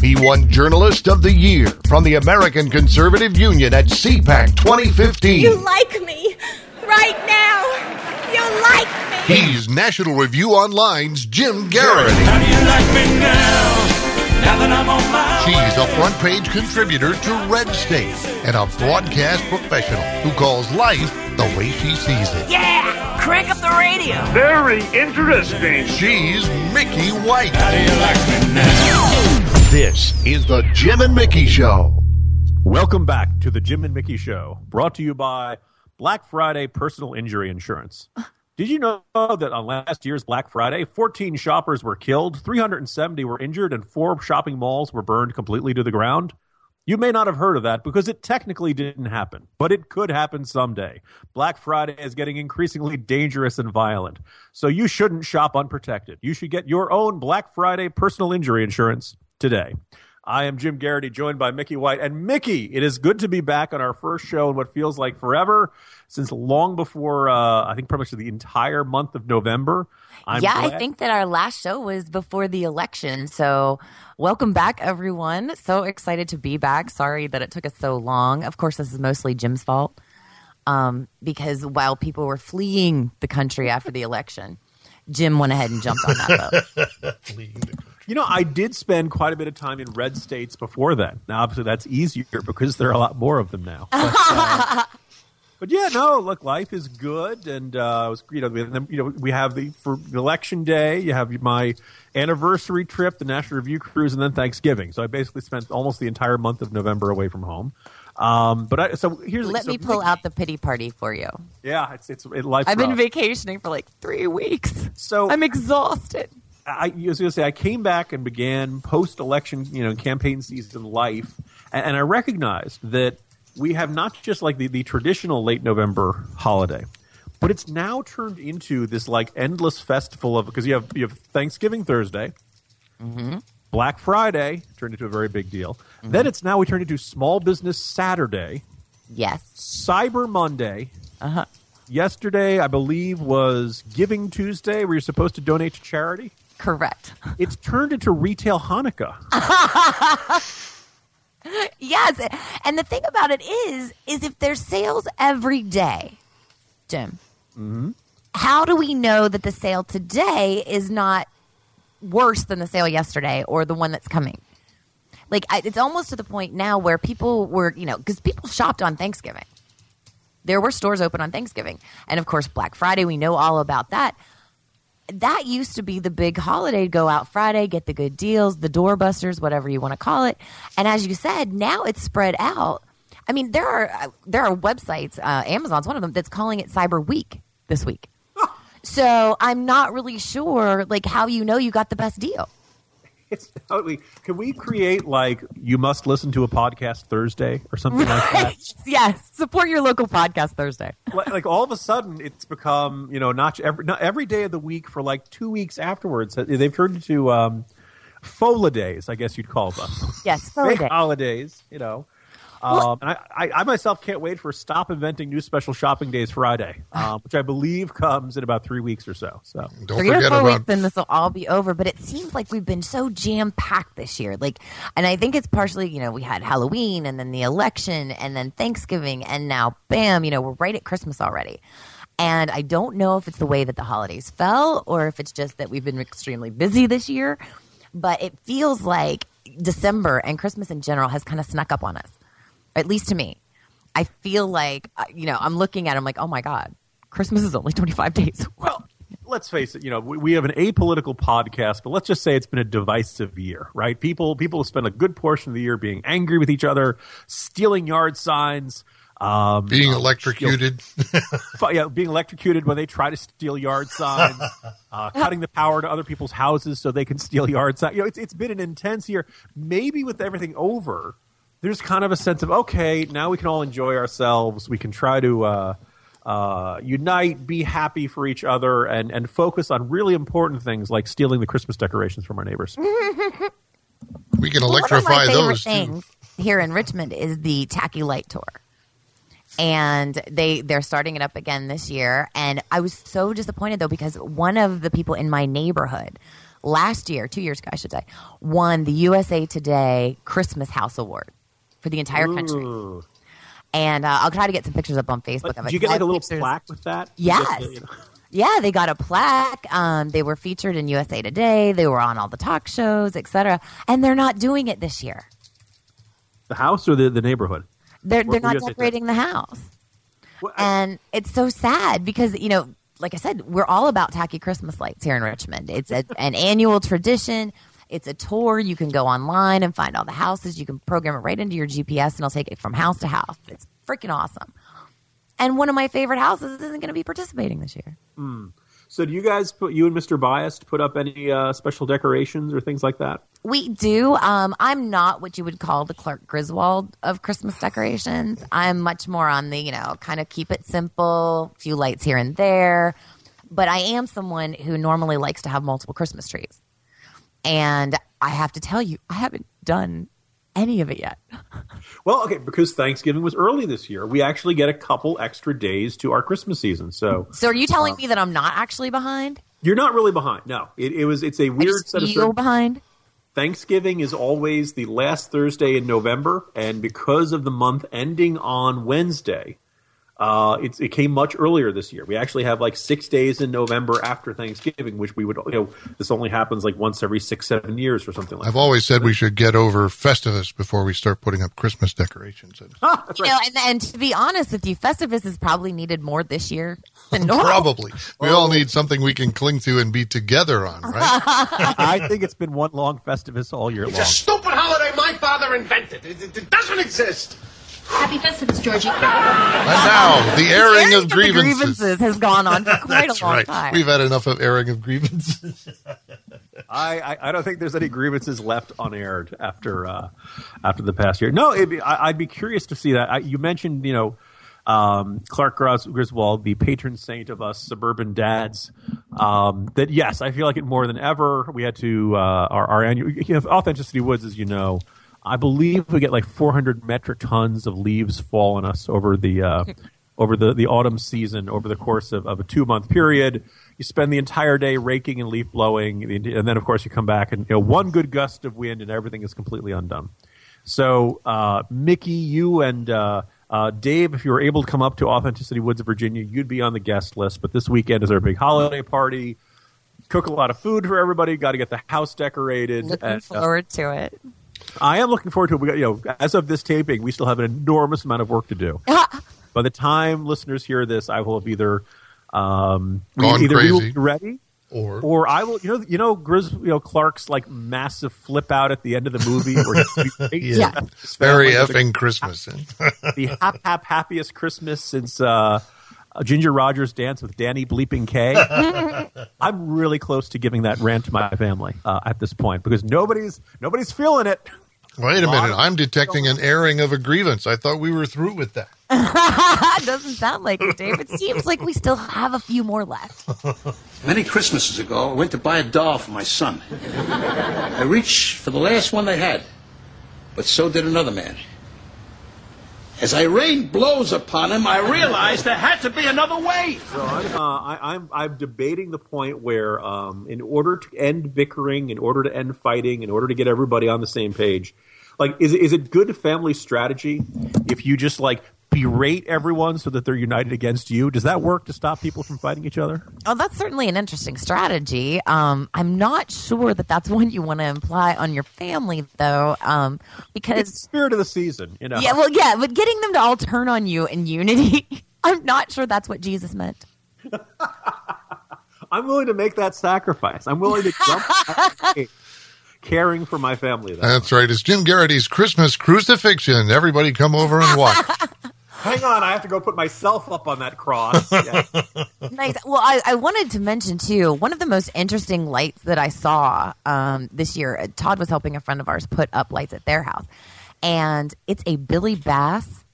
He won Journalist of the Year from the American Conservative Union at CPAC 2015. You like me right now. You like me. He's National Review Online's Jim Geraghty. How do you like me now? Now that I'm on my She's a front page contributor to Red State and a broadcast professional who calls life the way she sees it. Yeah! Crank up the radio. Very interesting. She's Mickey White. How do you like me now? This is the Jim and Mickey Show. Welcome back to the Jim and Mickey Show, brought to you by Black Friday Personal Injury Insurance. Did you know that on last year's Black Friday, 14 shoppers were killed, 370 were injured, and four shopping malls were burned completely to the ground? You may not have heard of that because it technically didn't happen, but it could happen someday. Black Friday is getting increasingly dangerous and violent, so you shouldn't shop unprotected. You should get your own Black Friday personal injury insurance today. I am Jim Geraghty, joined by Mickey White. And Mickey, it is good to be back on our first show in what feels like forever, since long before, uh, I think pretty much the entire month of November. I'm yeah, I think that our last show was before the election. So, welcome back, everyone. So excited to be back. Sorry that it took us so long. Of course, this is mostly Jim's fault um, because while people were fleeing the country after the election, Jim went ahead and jumped on that boat. You know, I did spend quite a bit of time in red states before then. Now, obviously, that's easier because there are a lot more of them now. But, uh, but yeah, no, look, life is good, and uh, was you know, then, you know, we have the for election day. You have my anniversary trip, the National Review cruise, and then Thanksgiving. So I basically spent almost the entire month of November away from home. Um, but I, so here's Let so me pull Mickey- out the pity party for you. Yeah, it's it's it, life. I've been vacationing for like three weeks. So I'm exhausted. I, I was going to say I came back and began post-election, you know, campaign season life, and, and I recognized that we have not just like the, the traditional late November holiday, but it's now turned into this like endless festival of because you have you have Thanksgiving Thursday, Black Friday turned into a very big deal. Then it's now we turned into Small Business Saturday, Yes. Cyber Monday. Uh-huh. Yesterday, I believe, was Giving Tuesday, where you're supposed to donate to charity. Correct. It's turned into retail Hanukkah. Yes, and the thing about it is, is if there's sales every day, Jim, mm-hmm. how do we know that the sale today is not worse than the sale yesterday or the one that's coming? Like I, it's almost to the point now where people were, you know, because people shopped on Thanksgiving. There were stores open on Thanksgiving, and of course Black Friday. We know all about that that used to be the big holiday go out Friday, get the good deals, the doorbusters, whatever you want to call it. And as you said, now it's spread out. I mean, there are uh, there are websites, uh, Amazon's one of them that's calling it Cyber Week this week. So I'm not really sure, like how you know you got the best deal. It's totally. Can we create like you must listen to a podcast Thursday or something like that? yes, support your local podcast Thursday. like, like all of a sudden, it's become you know not every not every day of the week for like two weeks afterwards. uh, They've turned into um, faux-lidays, I guess you'd call them. Yes, Friday. holidays, you know. Um, and I, I, I myself can't wait for Stop Inventing New Special Shopping Days Friday, um, which I believe comes in about three weeks or so. So. Don't three or forget four about weeks and this will all be over but it seems like we've been so jam packed this year like and i think it's partially you know we had halloween and then the election and then thanksgiving and now bam you know we're right at christmas already. And i don't know if it's the way that the holidays fell or if it's just that we've been extremely busy this year but it feels like december and christmas in general has kind of snuck up on us at least to me i feel like uh, you know i'm looking at it, i'm like oh my god christmas is only 25 days Well, let's face it. You know, we, we have an apolitical podcast, but let's just say it's been a divisive year, right? People people spend a good portion of the year being angry with each other, stealing yard signs, um, being electrocuted. fu- yeah, being electrocuted when they try to steal yard signs, uh, cutting the power to other people's houses so they can steal yard signs. You know, it's it's been an intense year. Maybe with everything over, there's kind of a sense of okay, now we can all enjoy ourselves. We can try to. Uh, uh, unite, be happy for each other, and, and focus on really important things like stealing the Christmas decorations from our neighbors. we can electrify one of my favorite those too. things here in Richmond is the Tacky Light Tour. And they they're starting it up again this year and I was so disappointed though because one of the people in my neighborhood last year, two years ago, I should say, won the USA Today Christmas House Award for the entire country. And uh, I'll try to get some pictures up on Facebook of it. do you get like a little pictures- plaque with that? Yes. you Yeah, they got a plaque. Um, they were featured in USA Today. They were on all the talk shows, etc. And they're not doing it this year. the house or the, the neighborhood? They're they're not decorating the house. Well, I- and it's so sad because you know like i said we're all about tacky christmas lights here in richmond it's a, an annual tradition it's a tour. You can go online and find all the houses. You can program it right into your gps and it'll take it from house to house. It's freaking awesome. And one of my favorite houses isn't going to be participating this year. So do you guys put you and Mr. Bias put up any uh, special decorations or things like that? we do. Um, i'm not what you would call the clark griswold of christmas decorations. I'm much more on the you know kind of keep it simple few lights here and there. But i am someone who normally likes to have multiple christmas trees and i have to tell you i haven't done any of it yet Well, okay, because Thanksgiving was early this year, we actually get a couple extra days to our Christmas season. So so are you telling um, me that i'm not actually behind you're not really behind. No, it, it was. It's a weird set of feel behind Thanksgiving is always the last Thursday in November, and because of the month ending on Wednesday, uh, it's, it came much earlier this year. We actually have like six days in November after Thanksgiving, which we would, you know, this only happens like once every six, seven years or something like I've that. always said we should get over Festivus before we start putting up Christmas decorations. And you know and, and to be honest with you festivus is probably needed more this year than normal Probably. We all need something we can cling to and be together on, right? I think it's been one long Festivus all year long. It's a stupid holiday my father invented. It, it- it doesn't exist. Happy Festivus, Georgie. And now, the airing of the grievances. grievances has gone on for quite That's a long right. time We've had enough of airing of grievances. I, I, I don't think there's any grievances left unaired after uh, after the past year. No, it'd be, I, I'd be curious to see that. I, you mentioned, you know, um, Clark Gris- Griswold, the patron saint of us suburban dads. Um, that yes, I feel like it more than ever. We had to uh, our, our annual you know, authenticity woods, as you know. I believe we get like 400 metric tons of leaves fall on us over the uh, over the, the autumn season over the course of, of a two month period. You spend the entire day raking and leaf blowing, and then of course you come back and you know one good gust of wind and everything is completely undone. So uh, Mickey, you and uh, uh, Dave, if you were able to come up to Authenticity Woods of Virginia, you'd be on the guest list. But this weekend is our big holiday party. Cook a lot of food for everybody. Got to get the house decorated. looking and, uh, forward to it I am looking forward to it. We got, you know, as of this taping, we still have an enormous amount of work to do. By the time listeners hear this, I will have either um, we- Gone either we will crazy. be ready, Or, or I will. You know, you know, Grizz, you know, Clark's like massive flip out at the end of the movie, where he Yeah. very effing Christmas. the hap hap happiest Christmas since uh, Ginger Rogers dance with Danny Bleeping Kaye. I'm really close to giving that rant to my family uh, at this point because nobody's nobody's feeling it. Wait a minute. I'm detecting an airing of a grievance. I thought we were through with that. That doesn't sound like it, Dave. It seems like we still have a few more left. Many Christmases ago, I went to buy a doll for my son. I reached for the last one they had, but so did another man. As I rained blows upon him, I realized there had to be another way. So I'm, uh, I, I'm I'm debating the point where, um, in order to end bickering, in order to end fighting, in order to get everybody on the same page, like is it, is it good family strategy if you just like berate everyone so that they're united against you? Does that work to stop people from fighting each other? Oh, that's certainly an interesting strategy. Um, I'm not sure that that's one you want to imply on your family, though, um, It's because spirit of the season, you know. yeah, well, yeah, but getting them to all turn on you in unity, I'm not sure that's what Jesus meant. I'm willing to make that sacrifice. I'm willing to jump. Caring for my family. That That's right. It's Jim Geraghty's Christmas crucifixion. Everybody come over and watch. Hang on, I have to go put myself up on that cross. Yeah. Nice. Well, I, I wanted to mention too one of the most interesting lights that I saw um, this year. Todd was helping a friend of ours put up lights at their house, and it's a Billy Bass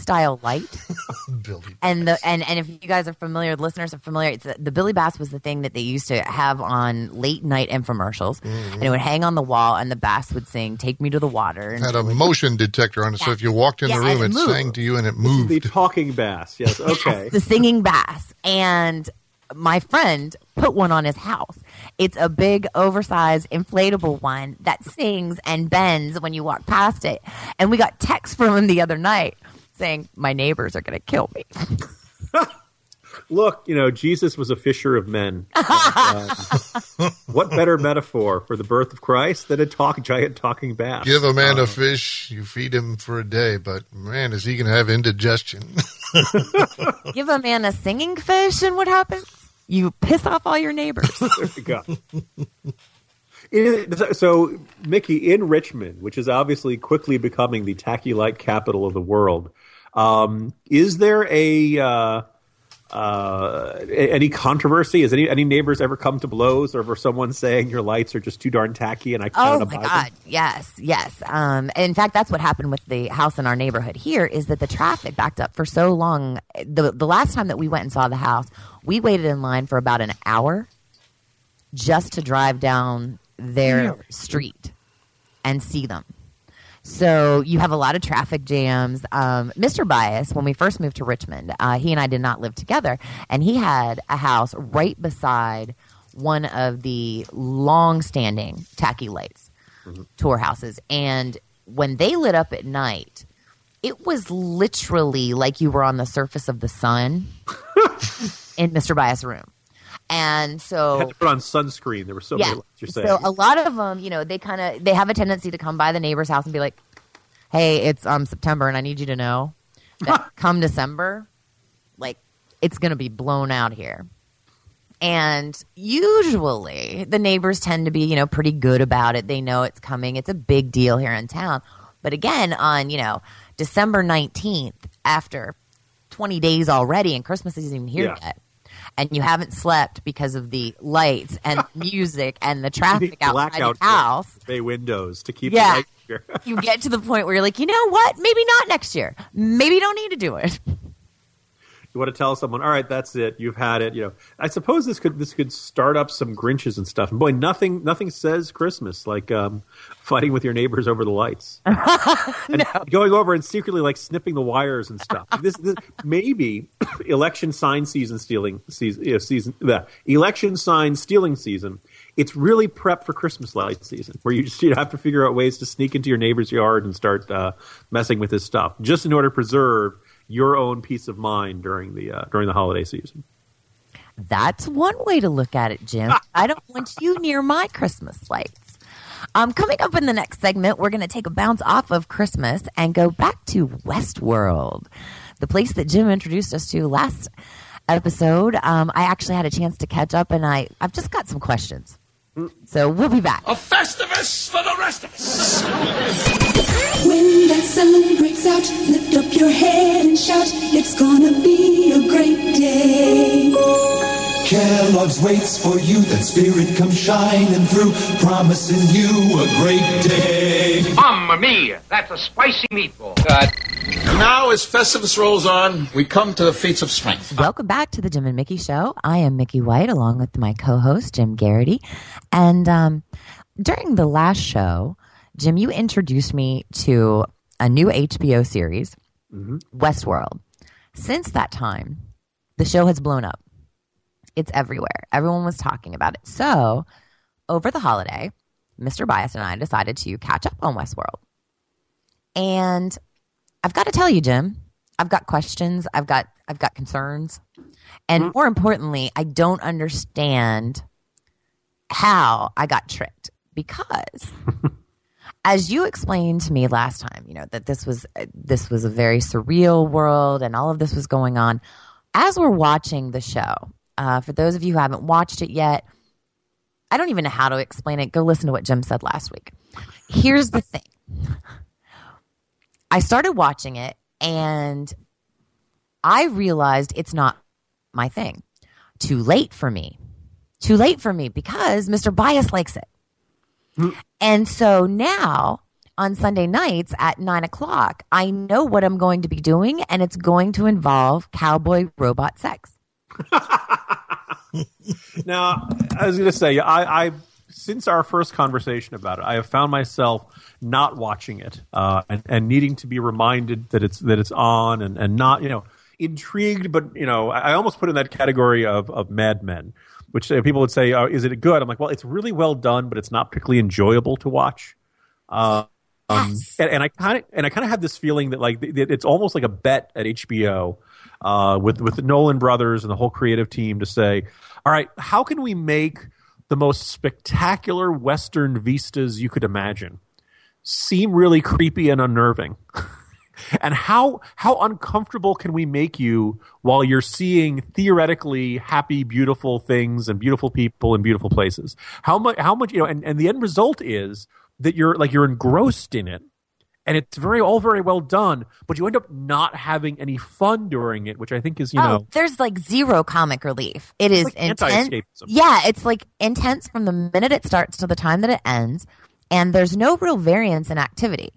style light. Billy. and the and, and if you guys are familiar, listeners are familiar, it's the Billy Bass was the thing that they used to have on late night infomercials, mm-hmm. and it would hang on the wall, and the bass would sing "Take Me to the Water." And Had a motion detector on it, so if you walked in Yeah, the room, it it sang to you and it moved. the talking bass. Yes. Okay. the singing bass and my friend put one on his house It's a big, oversized, inflatable one that sings and bends when you walk past it. And we got text from him the other night saying, "My neighbors are going to kill me." Look, you know, Jesus was a fisher of men. Um, what better metaphor for the birth of Christ than a talk giant talking bass? Give a man Uh, a fish, you feed him for a day, but man, is he going to have indigestion? Give a man a singing fish, and what happens? You piss off all your neighbors. there you go. It is- so, Mickey, in Richmond, which is obviously quickly becoming the tacky light capital of the world, um, is there a uh, uh, any controversy? Has any any neighbors ever come to blows over someone saying your lights are just too darn tacky and I Oh can't my abide God! them? Yes, yes. Um, in fact, that's what happened with the house in our neighborhood here. Is that the traffic backed up for so long? The the last time that we went and saw the house, we waited in line for about an hour just to drive down their street and see them. So you have a lot of traffic jams. Um, Mr. Bias, when we first moved to Richmond, uh, he and I did not live together, and he had a house right beside one of the long-standing tacky lights tour houses, and when they lit up at night, it was literally like you were on the surface of the sun in Mr. Bias' room. And so Had to put on sunscreen. There were so many lights. You're saying so a lot of them, you know, they kind of they have a tendency to come by the neighbor's house and be like, "Hey, it's um September, and I need you to know that come December, like it's going to be blown out here." And usually, the neighbors tend to be, you know, pretty good about it. They know it's coming. It's a big deal here in town. But again, on you know December nineteenth, after twenty days already, and Christmas isn't even here Yeah. yet. And you haven't slept because of the lights and music and the traffic outside the house bay windows to keep Yeah. the light here. you get to the point where you're like, you know what? Maybe not next year. Maybe don't need to do it. You want to tell someone, all right, that's it, you've had it. You know, I suppose this could this could start up some Grinches and stuff. And boy, nothing nothing says Christmas like um, fighting with your neighbors over the lights, and going over and secretly like snipping the wires and stuff. This, this maybe election sign season stealing season, you know, season the election sign stealing season. It's really prep for Christmas light season, where you just you have to figure out ways to sneak into your neighbor's yard and start uh, messing with his stuff, just in order to preserve your own peace of mind during the uh, during the holiday season. That's one way to look at it, Jim. I don't want you near my Christmas lights. Um, coming up in the next segment, we're going to take a bounce off of Christmas and go back to Westworld, the place that Jim introduced us to last episode. Um, I actually had a chance to catch up, and I I've just got some questions. So we'll be back. A Festivus for the rest of us. When that sun breaks out, lift up your head and shout, it's gonna be a great day. Kellogg's waits for you, that spirit comes shining through, promising you a great day. Mamma mia, that's a spicy meatball. And now, as Festivus rolls on, we come to the feats of strength. Welcome back to the Jim and Mickey Show. I am Mickey White, along with my co-host Jim Geraghty. And um, during the last show, Jim, you introduced me to a new HBO series, Westworld. Since that time, the show has blown up. It's everywhere. Everyone was talking about it. So, over the holiday, Mr. Bias and I decided to catch up on Westworld. And I've got to tell you, Jim, I've got questions. I've got I've got concerns. And more importantly, I don't understand how I got tricked because as you explained to me last time, you know, that this was this was a very surreal world and all of this was going on. As we're watching the show, uh, for those of you who haven't watched it yet, I don't even know how to explain it. Go listen to what Jim said last week. Here's the thing. I started watching it and I realized it's not my thing. Too late for me. Too late for me because Mr. Bias likes it. And so now on Sunday nights at nine o'clock, I know what I'm going to be doing, and it's going to involve cowboy robot sex. Now, I was going to say, I, I since our first conversation about it, I have found myself not watching it uh, and, and needing to be reminded that it's that it's on, and, and not you know intrigued, but you know I, I almost put in that category of of Mad Men. which uh, people would say, oh, "Is it good?" I'm like, "Well, it's really well done, but it's not particularly enjoyable to watch." Uh, um, and, and I kind of and I kind of have this feeling that like it- it's almost like a bet at HBO uh, with with the Nolan brothers and the whole creative team to say, "All right, how can we make the most spectacular Western vistas you could imagine seem really creepy and unnerving?" and how how uncomfortable can we make you while you're seeing theoretically happy beautiful things and beautiful people and beautiful places how much how much you know and, and the end result is that you're like you're engrossed in it and it's very all very well done but you end up not having any fun during it which i think is you oh, know there's like zero comic relief. It is like intense. Yeah, it's like intense from the minute it starts to the time that it ends, and there's no real variance in activity.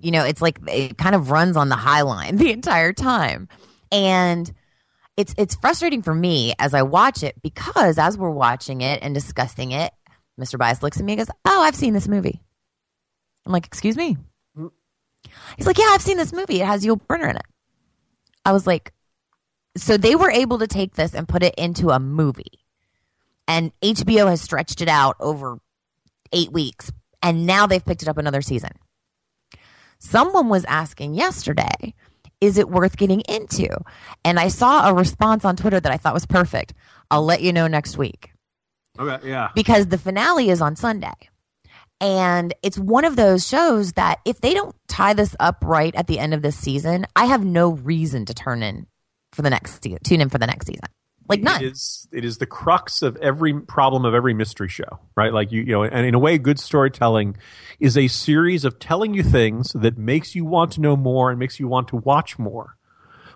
You know, it's like it kind of runs on the high line the entire time, and it's it's frustrating for me as I watch it because as we're watching it and discussing it, Mr. Bias looks at me and goes, "Oh, I've seen this movie." I'm like, "Excuse me." He's like, "Yeah, I've seen this movie. It has Yul Brynner in it." I was like, so they were able to take this and put it into a movie and hbo has stretched it out over eight weeks and now they've picked it up another season. Someone was asking yesterday is it worth getting into? And i saw a response on twitter that i thought was perfect. I'll let you know next week. Okay yeah. Because the finale is on Sunday. And it's one of those shows that if they don't tie this up right at the end of this season, I have no reason to turn in for the next season, tune in for the next season. Like none. It is it is the crux of every problem of every mystery show, right? Like you you know, and in a way, good storytelling is a series of telling you things that makes you want to know more and makes you want to watch more.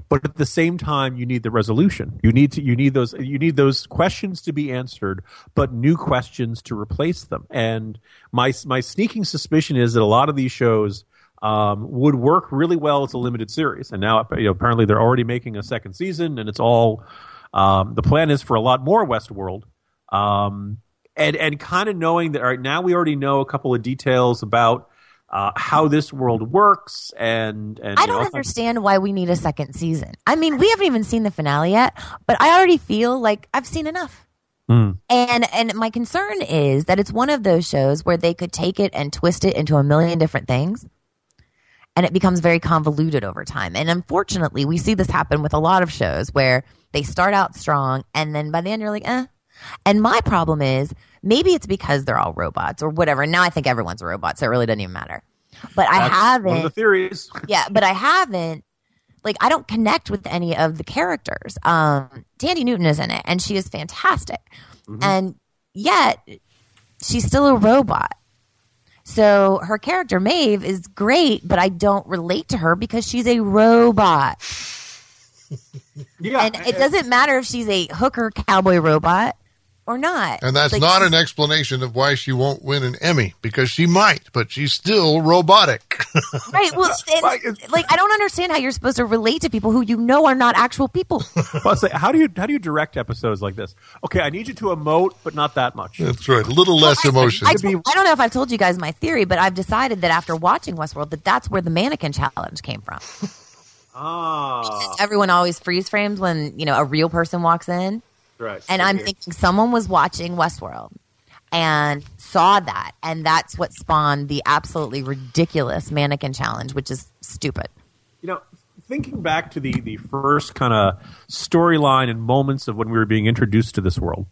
But at the same time, you need the resolution. You need to you need those you need those questions to be answered, but new questions to replace them. And my my sneaking suspicion is that a lot of these shows um, would work really well as a limited series. And now, you know, apparently they're already making a second season, and it's all um, the plan is for a lot more Westworld. Um, and and kind of knowing that all right now we already know a couple of details about uh, how this world works, and and I don't understand why we need a second season. I mean, we haven't even seen the finale yet, but I already feel like I've seen enough. Mm. And and my concern is that it's one of those shows where they could take it and twist it into a million different things and it becomes very convoluted over time. And unfortunately, we see this happen with a lot of shows where they start out strong and then by the end you're like, "Eh." And my problem is maybe it's because they're all robots or whatever. And now I think everyone's a robot, so it really doesn't even matter. But I haven't one of the theories. yeah, but I haven't. Like, I don't connect with any of the characters. Um, Thandie Newton is in it, and she is fantastic. And yet, she's still a robot. So her character Maeve is great, but I don't relate to her because she's a robot. Yeah, And it doesn't matter if she's a hooker cowboy robot or not. And that's Like, not an explanation of why she won't win an Emmy because she might, but she's still robotic. right. Well, and, like I don't understand how you're supposed to relate to people who you know are not actual people. Well, say, how do you how do you direct episodes like this? Okay, I need you to emote, but not that much. That's right. A little less emotion. I, told- I don't know if I've told you guys my theory, but I've decided that after watching Westworld, that that's where the mannequin challenge came from. Ah, Everyone always freeze frames when you know a real person walks in, right. and I'm thinking someone was watching Westworld and saw that, and that's what spawned the absolutely ridiculous mannequin challenge, which is stupid. you know, thinking back to the the first kind of storyline and moments of when we were being introduced to this world.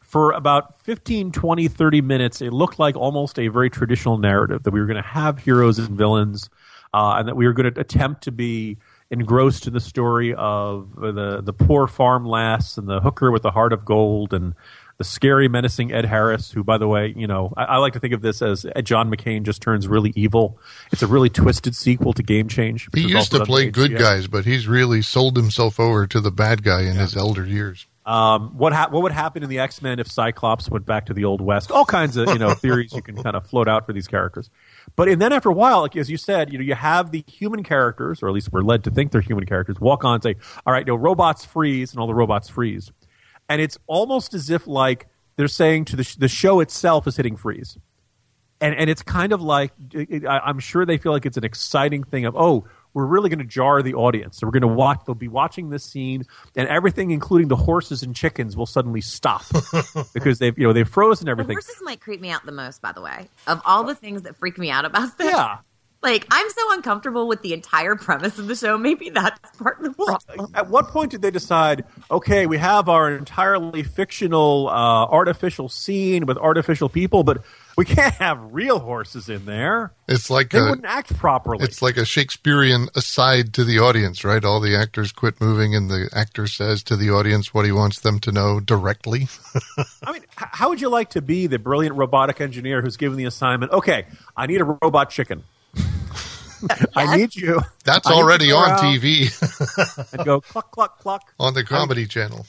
For about 15, 20, 30 minutes, it looked like almost a very traditional narrative that we were going to have heroes and villains, uh, and that we were going to attempt to be engrossed in the story of the the poor farm lass and the hooker with the heart of gold and the scary, menacing Ed Harris, who, by the way, you know, I, I like to think of this as John McCain just turns really evil. It's a really twisted sequel to Game Change. he used to play good guys, but he's really sold himself over to the bad guy in his elder years. Um, what ha- what would happen in the X Men if Cyclops went back to the old West? All kinds of you know theories you can kind of float out for these characters. But and then after a while, like as you said, you know you have the human characters, or at least we're led to think they're human characters, walk on and say, "All right, no robots freeze," and all the robots freeze, and it's almost as if like they're saying to the sh- the show itself is hitting freeze. And, and it's kind of like it- I- I'm sure they feel like it's an exciting thing of oh we're really going to jar the audience. So we're going to watch. They'll be watching this scene, and everything, including the horses and chickens, will suddenly stop because they've you know they've frozen The everything. horses might creep me out the most, by the way. Of all the things that freak me out about this, Yeah. like I'm so uncomfortable with the entire premise of the show. Maybe that's part of the problem. At what point did they decide? Okay, we have our entirely fictional, uh, artificial scene with artificial people, but we can't have real horses in there. It's like They a, wouldn't act properly. it's like a Shakespearean aside to the audience, right? All the actors quit moving, and the actor says to the audience what he wants them to know directly. I mean, how would you like to be the brilliant robotic engineer who's given the assignment? Okay, I need a robot chicken. I need you. That's need already on out TV And go cluck cluck cluck. on the Comedy um, Channel.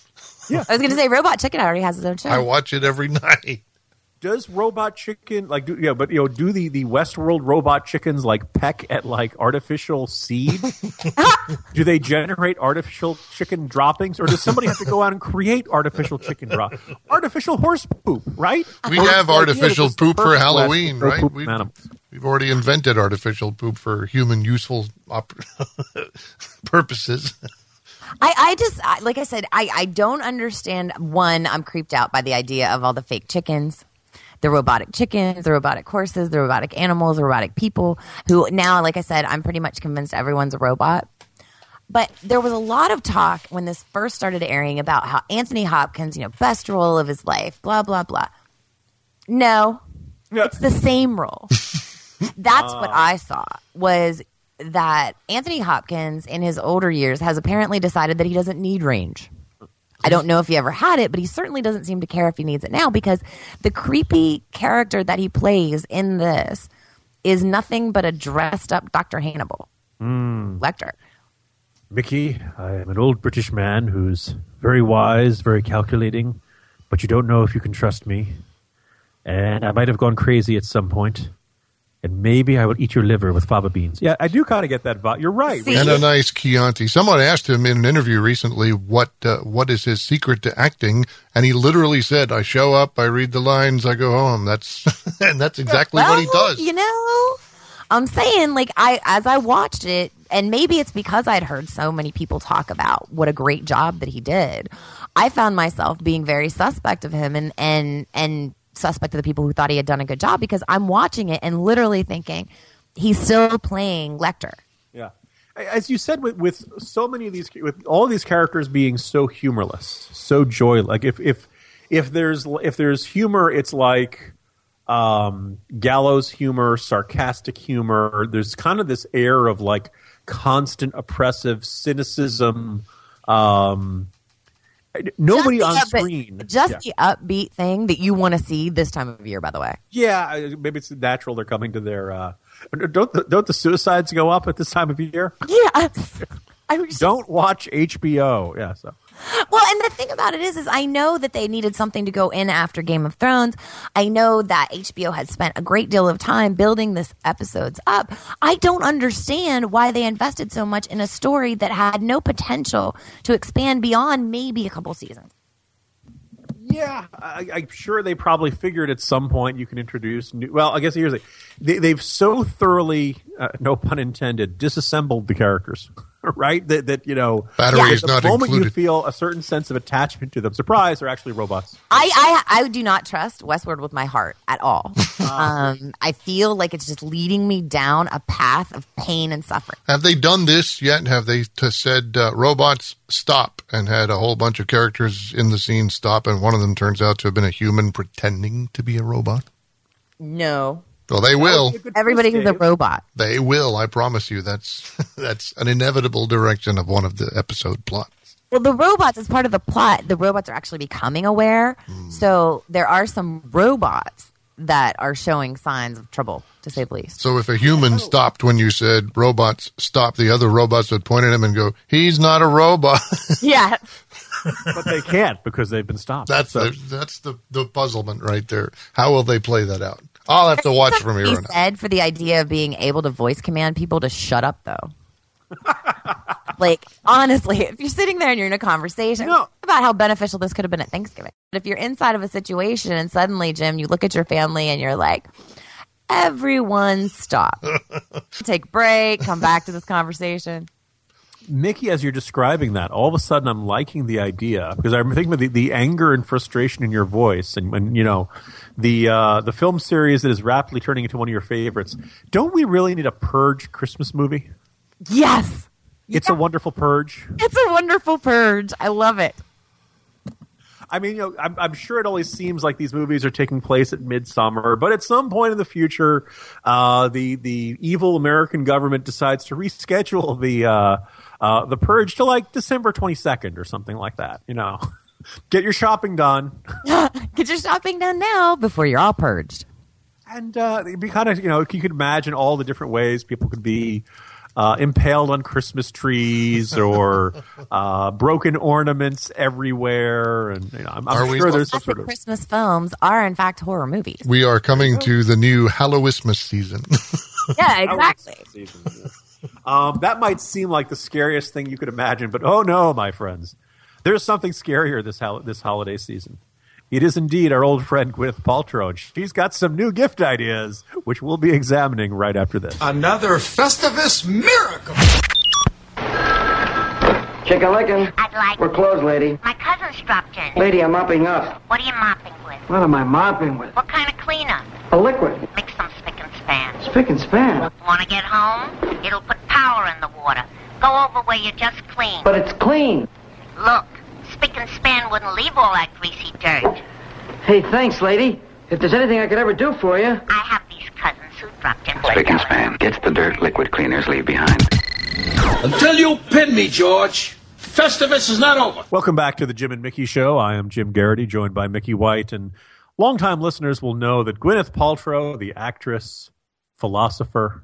Yeah, I was going to say Robot Chicken already has his own show. I watch it every night. Does robot chicken like do yeah? But you know, do the the Westworld robot chickens like peck at like artificial seed? do they generate artificial chicken droppings, or does somebody have to go out and create artificial chicken drop? Artificial horse poop, right? We Or have artificial yeah, poop for Halloween, West, right? poop We've, we've already invented artificial poop for human useful op- purposes. I, I just I, like I said, I, I don't understand. One, I'm creeped out by the idea of all the fake chickens, the robotic chickens, the robotic horses, the robotic animals, the robotic people. Who now, like I said, I'm pretty much convinced everyone's a robot. But there was a lot of talk when this first started airing about how Anthony Hopkins, you know, best role of his life, blah blah blah. No, Yeah. it's the same role. That's what I saw was that Anthony Hopkins in his older years has apparently decided that he doesn't need range. I don't know if he ever had it, but he certainly doesn't seem to care if he needs it now because the creepy character that he plays in this is nothing but a dressed up Dr. Hannibal mm. Lecter. Mickey, I am an old British man who's very wise, very calculating, but you don't know if you can trust me. And I might have gone crazy at some point, and maybe I will eat your liver with fava beans. Yeah, I do kind of get that vibe. You're right. See? and a nice Chianti. Someone asked him in an interview recently what uh, what is his secret to acting, and he literally said, "I show up, I read the lines, I go home." That's and that's exactly what he does. You know, I'm saying like I as I watched it, and maybe it's because I'd heard so many people talk about what a great job that he did. I found myself being very suspect of him and and and suspect of the people who thought he had done a good job because I'm watching it and literally thinking he's still playing Lecter. Yeah. As you said, with, with so many of these, with all these characters being so humorless, so joy, like if if if there's if there's humor, it's like um, gallows humor, sarcastic humor. There's kind of this air of like constant oppressive cynicism. Um, nobody on upbeat- screen. Just yeah. the upbeat thing that you want to see this time of year, by the way. Yeah, maybe it's natural. They're coming to their. Uh, don't the, don't the suicides go up at this time of year? Yeah. I was Don't watch HBO. Yeah, so Well, and the thing about it is, is I know that they needed something to go in after Game of Thrones. I know that HBO had spent a great deal of time building this episodes up. I don't understand why they invested so much in a story that had no potential to expand beyond maybe a couple seasons. Yeah, I, I'm sure they probably figured at some point you can introduce new. Well, I guess here's the they, they've so thoroughly, uh, no pun intended, disassembled the characters, right? That that you know, Battery at is the not moment you feel a certain sense of attachment to them. Surprise, they're actually robots. I, I I do not trust Westworld with my heart at all. um, I feel like it's just leading me down a path of pain and suffering. Have they done this yet? Have they t- said uh, robots stop and had a whole bunch of characters in the scene stop, and one of them turns out to have been a human pretending to be a robot? No, Well, they will. everybody is a robot. They will. I promise you. That's that's an inevitable direction of one of the episode plots. Well, the robots, as part of the plot, the robots are actually becoming aware. Hmm. So there are some robots that are showing signs of trouble, to say the least. So if a human oh. stopped when you said robots stop, the other robots would point at him and go, "He's not a robot." yeah. but they can't because they've been stopped. that's So- the that's the the puzzlement right there. How will they play that out? I'll have to watch from here He on said for the idea of being able to voice command people to shut up, though. like, honestly, if you're sitting there and you're in a conversation No. about how beneficial this could have been at Thanksgiving, but if you're inside of a situation and suddenly, Jim, you look at your family and you're like, Everyone stop. Take a break, come back to this conversation. Mickey, as you're describing that, all of a sudden I'm liking the idea because I'm thinking of the, the anger and frustration in your voice, and, and you know, the uh, the film series that is rapidly turning into one of your favorites. Don't we really need a purge Christmas movie? Yes. It's a wonderful purge. It's a wonderful purge. I love it. I mean, you know, I'm, I'm sure it always seems like these movies are taking place at midsummer, but at some point in the future, uh, the the evil American government decides to reschedule the uh, uh, the purge to like December 22nd or something like that. You know, get your shopping done. Get your shopping done now before you're all purged. And uh, it'd be kind of, you know, you could imagine all the different ways people could be uh, impaled on Christmas trees or uh, broken ornaments everywhere. And you know, I'm, I'm Are we- sure there's some sort of. Christmas films are in fact horror movies. We are coming to the new Hallowismas season. Yeah, exactly. Um, that might seem like the scariest thing you could imagine, but oh no, my friends, there's something scarier this hol- this holiday season. It is indeed our old friend Gwyneth Paltrow, and she's got some new gift ideas, which we'll be examining right after this. Another Festivus miracle. Chicken licking. I'd like. We're closed, lady. My cousin's dropped in. Lady, I'm mopping up. What are you mopping with? What am I mopping with? What kind of cleaner? A liquid. Mix some spick and span. Spick and span. Want to get home? It'll put power in the water. Go over where you just cleaned. But it's clean. Look, spick and span wouldn't leave all that greasy dirt. Hey, thanks, lady. If there's anything I could ever do for you. I have these cousins who dropped in. Spick and span gets the dirt liquid cleaners leave behind. Until you pin me, George, Festivus is not over. Welcome back to the Jim and Mickey Show. I am Jim Geraghty, joined by Mickey White, and longtime listeners will know that Gwyneth Paltrow, the actress, philosopher,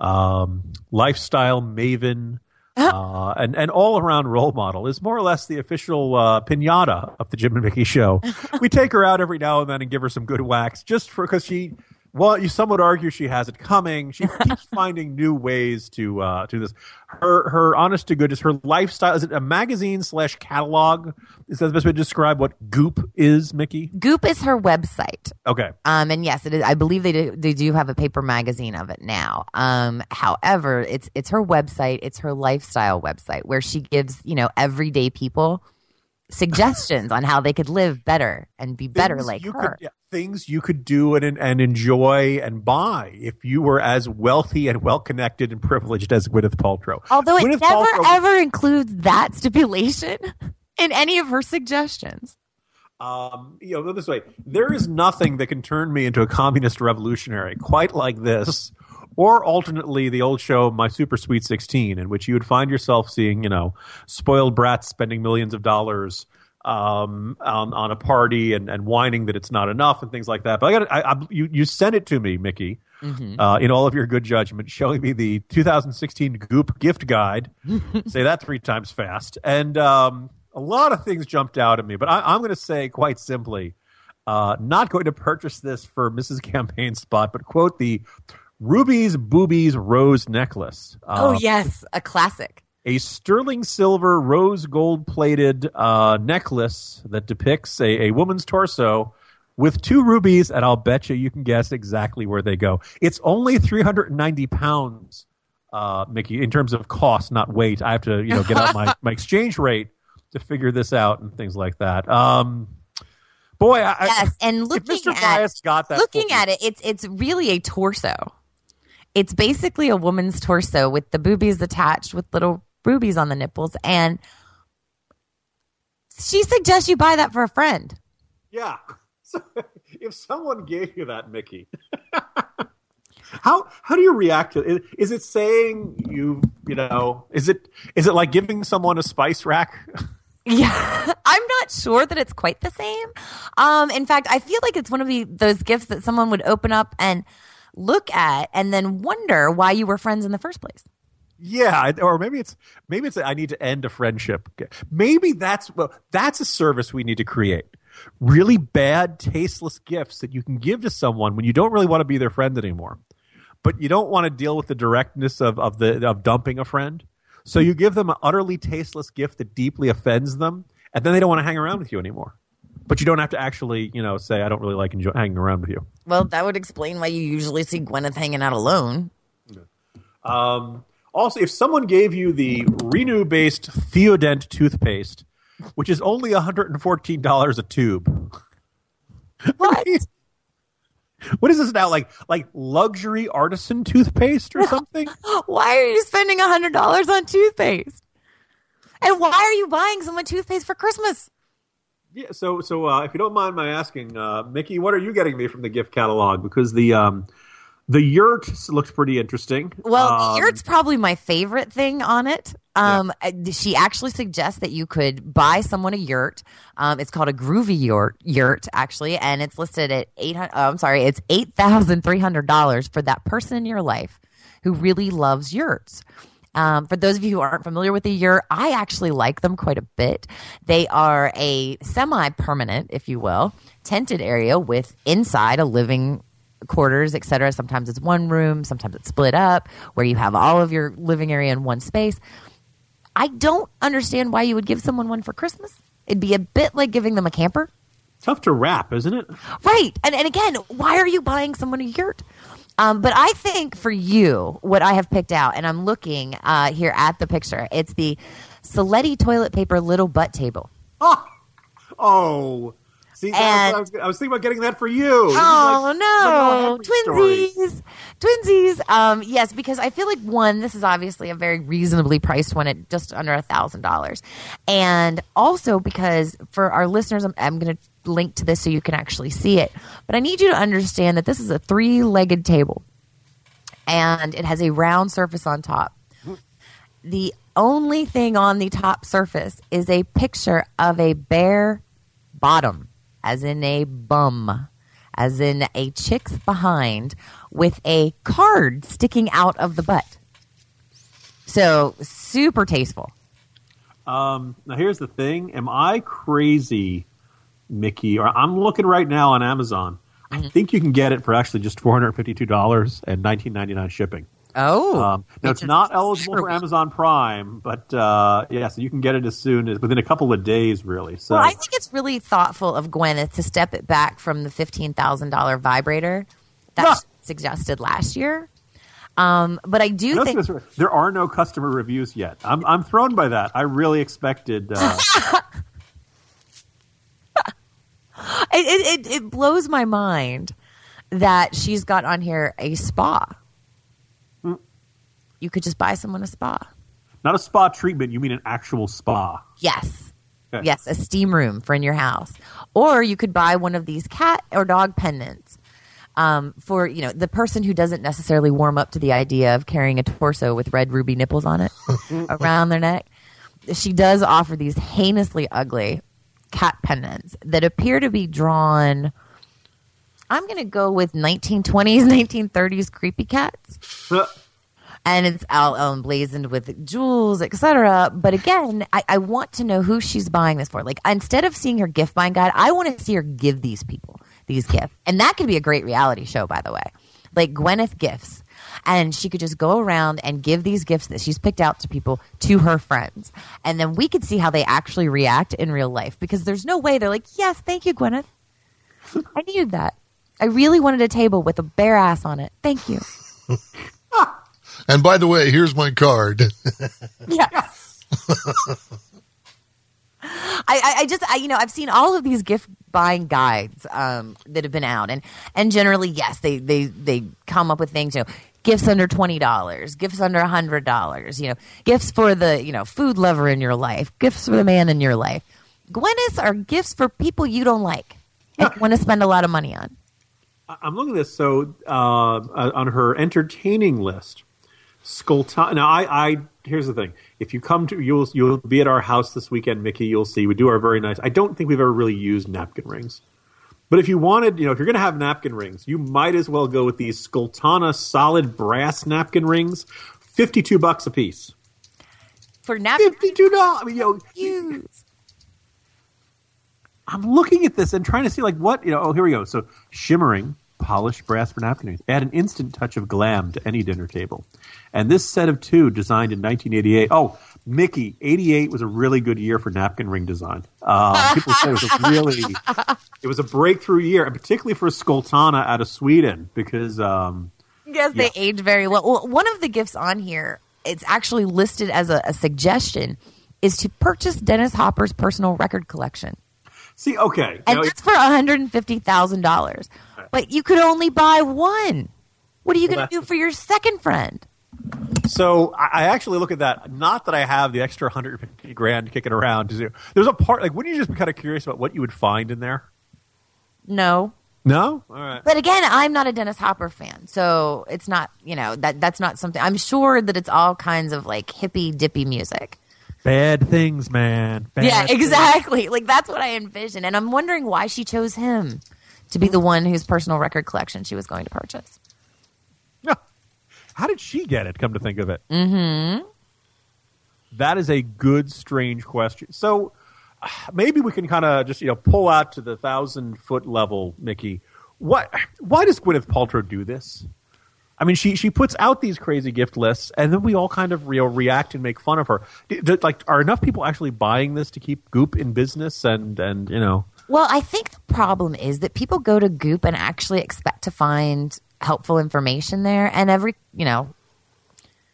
um, lifestyle maven, uh, and and all around role model, is more or less the official uh, pinata of the Jim and Mickey Show. we take her out every now and then and give her some good whacks, just for because she. Well, you some would argue she has it coming. She keeps finding new ways to uh, to this. Her her honest to goodness, her lifestyle is it a magazine slash catalog? Is that the best way to describe what Goop is, Mickey? Goop is her website. Okay. Um, and yes, it is. I believe they do, they do have a paper magazine of it now. Um, however, it's it's her website. It's her lifestyle website where she gives you know everyday people suggestions on how they could live better and be better Things like you her. Could, yeah, things you could do and and enjoy and buy if you were as wealthy and well connected and privileged as Gwyneth Paltrow. Although it never Paltrow- ever includes that stipulation in any of her suggestions. Um, you know, this way, there is nothing that can turn me into a communist revolutionary quite like this, or alternately the old show My Super Sweet Sixteen, in which you would find yourself seeing, you know, spoiled brats spending millions of dollars um, on on a party and, and whining that it's not enough and things like that. But I got I, I, you you sent it to me, Mickey. Uh, in all of your good judgment, showing me the 2016 Goop gift guide. say that three times fast. And um, a lot of things jumped out at me, but I, I'm going to say quite simply, uh, not going to purchase this for Mrs. Campaign Spot, but quote the Ruby's Boobies Rose Necklace. oh Uh, yes, a classic. a sterling silver rose gold plated uh, necklace that depicts a, a woman's torso with two rubies, and I'll bet you you can guess exactly where they go. It's only 390 pounds, uh, Mickey, in terms of cost, not weight. I have to, you know, get out my, my exchange rate to figure this out and things like that. Um, boy, I, Yes, and looking Mr. at Bias got that, looking at it, it's it's really a torso. It's basically a woman's torso with the boobies attached with little rubies on the nipples, and she suggests you buy that for a friend. Yeah. So if someone gave you that, Mickey, how how do you react to it? Is it saying you you know? Is it is it like giving someone a spice rack? Yeah, I'm not sure that it's quite the same. Um, in fact, I feel like it's one of the those gifts that someone would open up and look at, and then wonder why you were friends in the first place. Yeah, or maybe it's maybe it's I need to end a friendship. Maybe that's well, that's a service we need to create. Really bad, tasteless gifts that you can give to someone when you don't really want to be their friend anymore, but you don't want to deal with the directness of of the of dumping a friend. So you give them an utterly tasteless gift that deeply offends them, and then they don't want to hang around with you anymore. But you don't have to actually, you know, say I don't really like enjoy- hanging around with you. Well, that would explain why you usually see Gwyneth hanging out alone. Um, also, if someone gave you the Rennou-based Theodent toothpaste, which is only $114 a tube. What? what is this now? Like like luxury artisan toothpaste or something? why are you spending hundred dollars on toothpaste? And why are you buying someone toothpaste for Christmas? Yeah, so so uh, if you don't mind my asking, uh, Mickey, what are you getting me from the gift catalog? Because the um, the yurt looks pretty interesting. Well, um, yurt's probably my favorite thing on it. Um, uh, She actually suggests that you could buy someone a yurt. Um, it's called a groovy yurt, yurt actually, and it's listed at eight hundred. Oh, I'm sorry, it's eight thousand three hundred dollars for that person in your life who really loves yurts. Um, for those of you who aren't familiar with the yurt, I actually like them quite a bit. They are a semi-permanent, if you will, tented area with inside a living quarters, etc. Sometimes it's one room, sometimes it's split up, where you have all of your living area in one space. I don't understand why you would give someone one for Christmas. It'd be a bit like giving them a camper. tough to wrap, isn't it? Right. And, and again, why are you buying someone a yurt? Um, but I think for you, what I have picked out, and I'm looking uh, here at the picture, it's the Seletti toilet paper little butt table. Oh, see, that was, I, was, I was thinking about getting that for you. Oh like- no, like a story. twinsies, twinsies. Um, yes, because I feel like one, this is obviously a very reasonably priced one at just under a thousand dollars, and also because for our listeners, I'm, I'm going to link to this so you can actually see it. But I need you to understand that this is a three-legged table, and it has a round surface on top. The only thing on the top surface is a picture of a bare bottom, as in a bum, as in a chick's behind, with a card sticking out of the butt. So super tasteful. Um, now here's the thing: Am I crazy, Mickey? Or I'm looking right now on Amazon. Mm-hmm. I think you can get it for actually just four hundred fifty-two dollars and nineteen ninety-nine shipping. Oh, Um, now it's not eligible for Amazon Prime, but uh, yeah, so you can get it as soon as within a couple of days, really. So well, I think it's really thoughtful of Gwyneth to step it back from the fifteen thousand dollar vibrator that she suggested last year. Um, but I do I think there are no customer reviews yet. I'm I'm thrown by that. I really expected. Uh, it, it, it, it blows my mind that she's got on here a spa. You could just buy someone a spa. not a spa treatment. You mean an actual spa? Yes. Okay. Yes, a steam room for in your house. Or you could buy one of these cat or dog pendants um, for, you know, the person who doesn't necessarily warm up to the idea of carrying a torso with red ruby nipples on it around their neck. She does offer these heinously ugly cat pendants that appear to be drawn. I'm going to go with 1920s, 1930s creepy cats and it's all emblazoned with jewels, etc. But again, I, I want to know who she's buying this for. Like instead of seeing her gift buying guide, I want to see her give these people these gifts, and that could be a great reality show, by the way. Like Gwyneth gifts, and she could just go around and give these gifts that she's picked out to people to her friends, and then we could see how they actually react in real life. Because there's no way they're like, "Yes, thank you, Gwyneth. I needed that. I really wanted a table with a bare ass on it. Thank you." And by the way, here's my card. Yes. I, I, I just I, you know I've seen all of these gift buying guides um, that have been out and and generally yes they they they come up with things you know gifts under twenty dollars gifts under a hundred dollars you know gifts for the you know food lover in your life gifts for the man in your life Gwyneth's are gifts for people you don't like and want to spend a lot of money on I'm looking at this. So uh, uh, on her entertaining list, Skultuna. Now, I, I here's the thing: if you come to, you'll you'll be at our house this weekend, Mickey. You'll see we do our very nice. I don't think we've ever really used napkin rings, but if you wanted, you know, if you're going to have napkin rings, you might as well go with these Skultuna solid brass napkin rings, fifty-two bucks a piece. for napkin fifty-two dollars. I mean, you know, I'm looking at this and trying to see like what you know. Oh, here we go. So shimmering polished brass for napkin rings. Add an instant touch of glam to any dinner table. And this set of two, designed in 1988. Oh, Mickey, 88 was a really good year for napkin ring design. Um, people say it was a really, it was a breakthrough year, and particularly for Skultuna out of Sweden because um, Yes, they age very well. well. One of the gifts on here, it's actually listed as a, a suggestion, is to purchase Dennis Hopper's personal record collection. See, okay, And now, that's for $150,000. But you could only buy one. What are you Well, going to do for your second friend? So I actually look at that. Not that I have the extra 150 grand kicking around to do. There's a part like, wouldn't you just be kind of curious about what you would find in there? No. No, all right. But again, I'm not a Dennis Hopper fan, so it's not you know that that's not something. I'm sure that it's all kinds of like hippy dippy music. Bad things, man. Bad yeah, things. exactly. Like that's what I envision, and I'm wondering why she chose him to be the one whose personal record collection she was going to purchase. How did she get it? Come to think of it, Mm-hmm. that is a good, strange question. So maybe we can kind of just you know pull out to the thousand foot level, Mickey. What? Why does Gwyneth Paltrow do this? I mean, she she puts out these crazy gift lists, and then we all kind of you know, react and make fun of her. D- d- like, are enough people actually buying this to keep Goop in business? And and you know, Well, I think the problem is that people go to Goop and actually expect to find helpful information there, and every you know,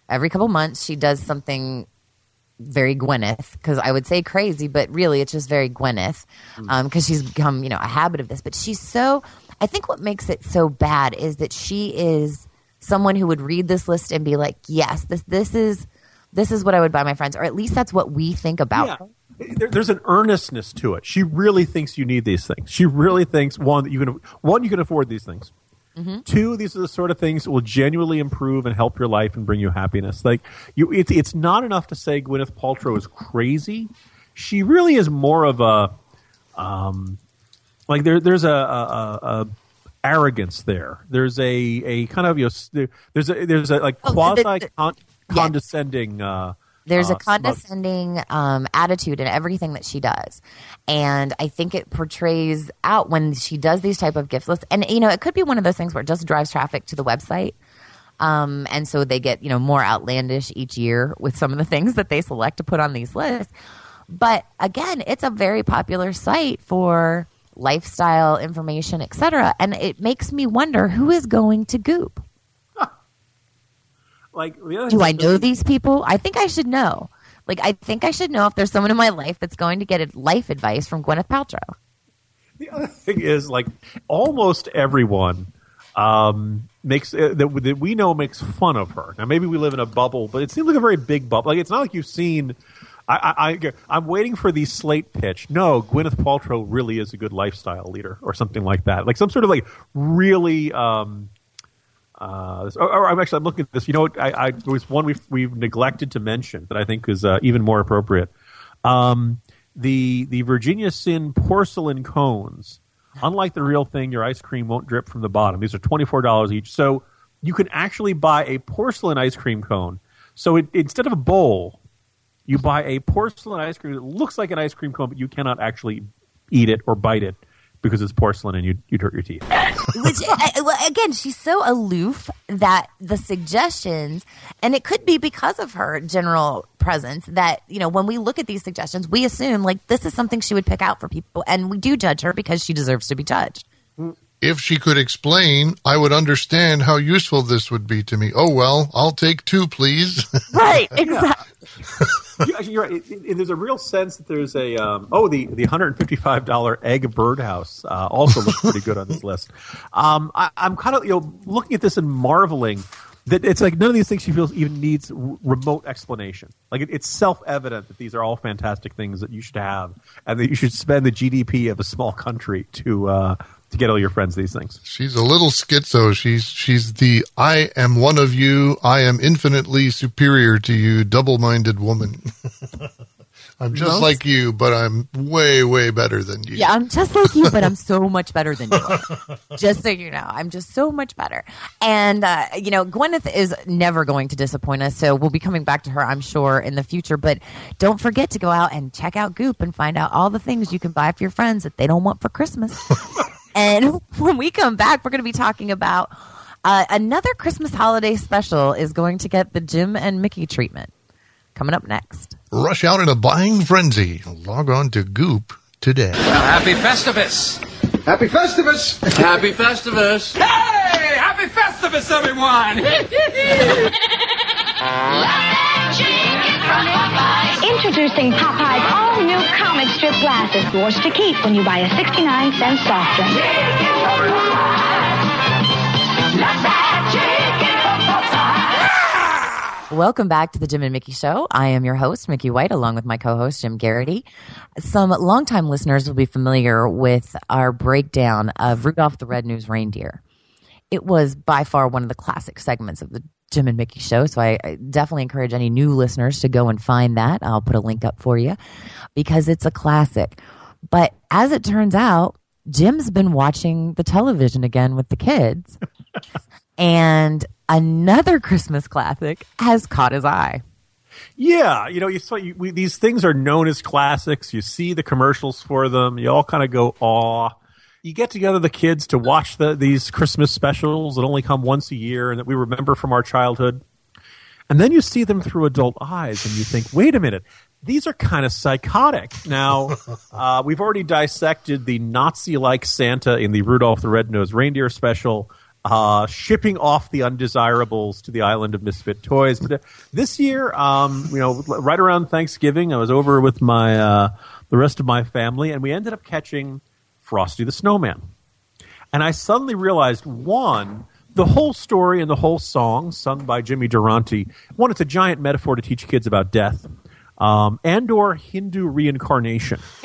every couple months she does something very Gwyneth because I would say crazy, but really it's just very Gwyneth hmm. um, because she's become you know a habit of this. But she's so. I think what makes it so bad is that she is someone who would read this list and be like, "Yes, this this is this is what I would buy my friends," or at least that's what we think about. Yeah. there, there's an earnestness to it. She really thinks you need these things. She really thinks one that you can one you can afford these things. Two, these are the sort of things that will genuinely improve and help your life and bring you happiness. Like you, it's it's not enough to say Gwyneth Paltrow is crazy. She really is more of a, um, like there there's a, a, a, a arrogance there. There's a a kind of you know, there's a there's a like Oh, the- the- quasi con- condescending. Uh, There's uh, a condescending um, attitude in everything that she does, and I think it portrays out when she does these type of gift lists. And you know, it could be one of those things where it just drives traffic to the website, um, and so they get you know more outlandish each year with some of the things that they select to put on these lists. But again, it's a very popular site for lifestyle information, etc. And it makes me wonder who is going to Goop. Like the other Do thing I know these people? I think I should know. Like, I think I should know if there's someone in my life that's going to get life advice from Gwyneth Paltrow. The other thing is, like, almost everyone um, makes uh, that, that we know makes fun of her. Now, maybe we live in a bubble, but it seems like a very big bubble. Like, it's not like you've seen. I, I, I, I'm waiting for the slate pitch. No, Gwyneth Paltrow really is a good lifestyle leader, or something like that. Like some sort of like really. Um, uh, or, or I'm actually I'm looking at this. You know, what? I, I there was one we've we've neglected to mention that I think is uh, even more appropriate. Um, the the Virginia Sin porcelain cones. Unlike the real thing, your ice cream won't drip from the bottom. These are twenty four dollars each, so you can actually buy a porcelain ice cream cone. So it, instead of a bowl, you buy a porcelain ice cream that looks like an ice cream cone, but you cannot actually eat it or bite it because it's porcelain and you'd, you'd hurt your teeth. Which, I, I- well, again, she's so aloof that the suggestions, and it could be because of her general presence, that, you know, when we look at these suggestions, we assume, like, this is something she would pick out for people. And we do judge her because she deserves to be judged. Mm, If she could explain, I would understand how useful this would be to me. Oh, well, I'll take two, please. Right, exactly. you, you're right. It- it- there's a real sense that there's a um, oh the the 155 dollar egg birdhouse uh, also looks pretty good on this list. Um, I, I'm kind of you know looking at this and marveling that it's like none of these things she feels even needs r- remote explanation. Like it, it's self evident that these are all fantastic things that you should have and that you should spend the GDP of a small country to uh, to get all your friends these things. She's a little schizo. She's she's the I am one of you. I am infinitely superior to you. Double-minded woman. I'm just Most- like you, but I'm way way better than you. Yeah, I'm just like you, but I'm so much better than you. just so you know, I'm just so much better. And uh, you know, Gwyneth is never going to disappoint us. So we'll be coming back to her, I'm sure, in the future. But don't forget to go out and check out Goop and find out all the things you can buy for your friends that they don't want for Christmas. and when we come back, we're going to be talking about uh, another Christmas holiday special is going to get the Jim and Mickey treatment. Coming up next. rush out in a buying frenzy. Log on to Goop today. Happy Festivus! Happy Festivus! Happy Festivus! Hey! Happy Festivus, everyone! Introducing Popeye's all new comic strip glasses, yours to keep when you buy a 69 cent soft drink. Welcome back to the Jim and Mickey Show. I am your host, Mickey White, along with my co-host, Jim Geraghty. Some longtime listeners will be familiar with our breakdown of Rudolph the Red-Nosed Reindeer. It was by far one of the classic segments of the Jim and Mickey Show, so I, I definitely encourage any new listeners to go and find that. I'll put a link up for you because it's a classic. But as it turns out, Jim's been watching the television again with the kids. and another Christmas classic has caught his eye. Yeah, you know, you saw you, we, these things are known as classics. You see the commercials for them. You all kind of go, "Aw." You get together the kids to watch the, these Christmas specials that only come once a year and that we remember from our childhood. And then you see them through adult eyes, and you think, "Wait a minute." These are kind of psychotic. Now, uh, we've already dissected the Nazi-like Santa in the Rudolph the Red-Nosed Reindeer special uh, shipping off the undesirables to the island of misfit toys. But uh, this year, um, you know, right around Thanksgiving, I was over with my uh, the rest of my family, and we ended up catching Frosty the Snowman. And I suddenly realized one. The whole story and the whole song, sung by Jimmy Durante, one, it's a giant metaphor to teach kids about death, um, and or Hindu reincarnation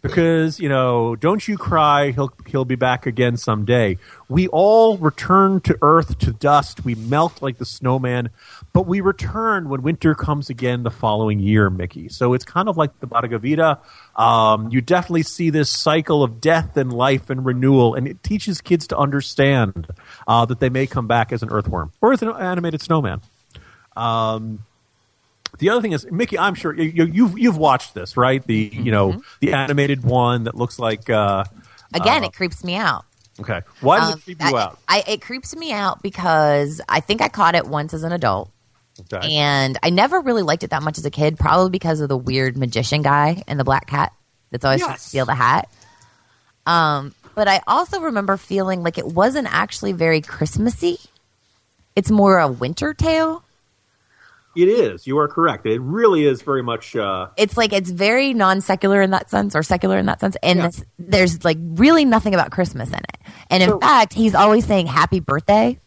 because you know don't you cry he'll he'll be back again someday. We all return to earth to dust. We melt like the snowman but we return when winter comes again the following year mickey. So it's kind of like the Bhagavad um, you definitely see this cycle of death and life and renewal and it teaches kids to understand uh, that they may come back as an earthworm or as an animated snowman. Um, the other thing is, Mickey, I'm sure you, you, you've you've watched this, right? The you know the animated one that looks like uh, Again, uh, it creeps me out. okay. Why does Um, it creep you I- out? I, it creeps me out because I think I caught it once as an adult. Okay. And I never really liked it that much as a kid, probably because of the weird magician guy and the black cat that's always trying to steal the hat. Um, but I also remember feeling like it wasn't actually very Christmassy. It's more a winter tale. It is. You are correct. It really is very much. Uh, It's like it's very non secular in that sense, or secular in that sense. And this, there's like really nothing about Christmas in it. And in fact, he's always saying "Happy Birthday."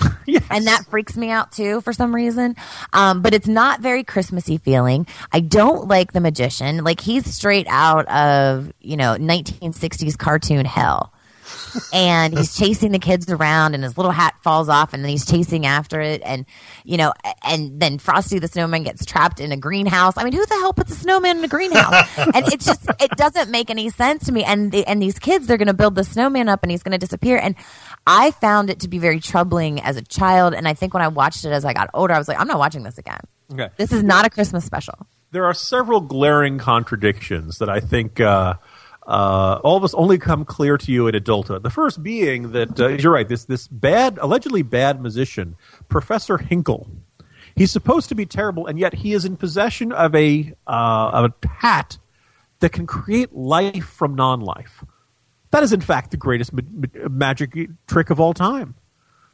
And that freaks me out too for some reason. Um, but it's not very Christmassy feeling. I don't like the magician. Like he's straight out of, you know, 1960s cartoon hell. And he's chasing the kids around and his little hat falls off and then he's chasing after it. And you know and then frosty the snowman gets trapped in a greenhouse. I mean who the hell puts a snowman in a greenhouse? And it's just it doesn't make any sense to me. And the, and these kids they're going to build the snowman up and he's going to disappear. And i found it to be very troubling as a child. And i think when i watched it as i got older i was like i'm not watching this again. Okay. this is not a christmas special. There are several glaring contradictions that I think uh, uh, all of us only come clear to you in adulthood. The first being that uh, you're right. This this bad, allegedly bad musician, Professor Hinkle. He's supposed to be terrible, and yet he is in possession of a uh, of a hat that can create life from non-life. That is, in fact, the greatest ma- ma- magic trick of all time.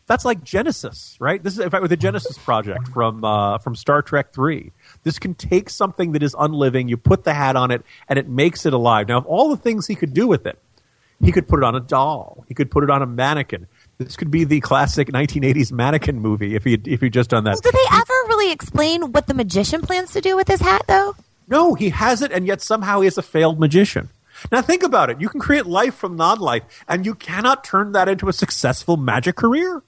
That's like Genesis, right? This is in fact with the Genesis project from uh, from Star Trek Three. This can take something that is unliving, you put the hat on it, and it makes it alive. Now, of all the things he could do with it, he could put it on a doll. He could put it on a mannequin. This could be the classic 1980s mannequin movie if he if he just done that. did they ever really explain what the magician plans to do with his hat though No, he has it, and yet somehow he is a failed magician. Now think about it. You can create life from non-life, and you cannot turn that into a successful magic career.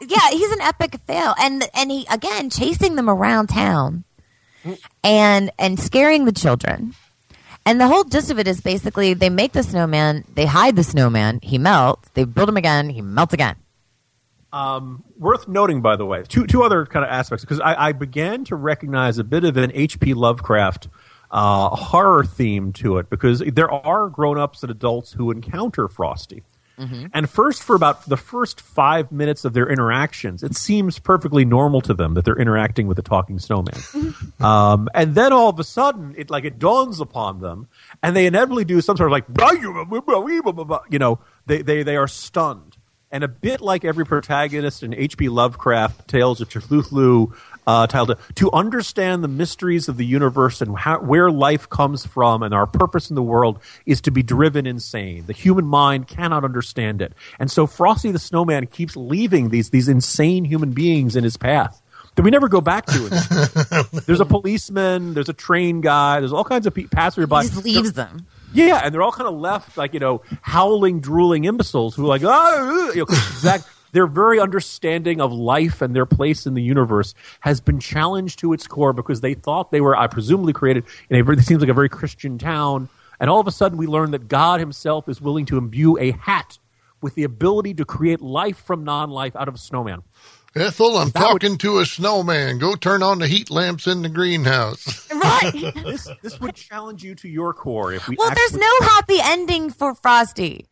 yeah, he's an epic fail, and and he again chasing them around town, and and scaring the children, and the whole gist of it is basically they make the snowman, they hide the snowman, he melts, they build him again, he melts again. Um, worth noting, by the way, two two other kind of aspects because I, I began to recognize a bit of an H.P. Lovecraft uh, horror theme to it because there are grown ups and adults who encounter Frosty. And first, for about the first five minutes of their interactions, it seems perfectly normal to them that they're interacting with a talking snowman. um, and then all of a sudden, it like it dawns upon them, and they inevitably do some sort of like, you know, they they they are stunned. And a bit like every protagonist in H.P. Lovecraft Tales of Cthulhu, uh, titled to understand the mysteries of the universe and how, where life comes from and our purpose in the world is to be driven insane. The human mind cannot understand it, and so Frosty the Snowman keeps leaving these these insane human beings in his path that we never go back to. It. there's a policeman, there's a train guy, there's all kinds of pe- passersby. He just leaves them. Yeah, and they're all kind of left like you know howling, drooling imbeciles who are like, oh, you know, 'cause exact. Their very understanding of life and their place in the universe has been challenged to its core because they thought they were, I presumably, created in a very, it seems like a very Christian town. And all of a sudden, we learn that God Himself is willing to imbue a hat with the ability to create life from non-life out of a snowman. Ethel, I'm talking to a snowman. Go turn on the heat lamps in the greenhouse. Right. this this would challenge you to your core if we. Well, there's no happy ending for Frosty.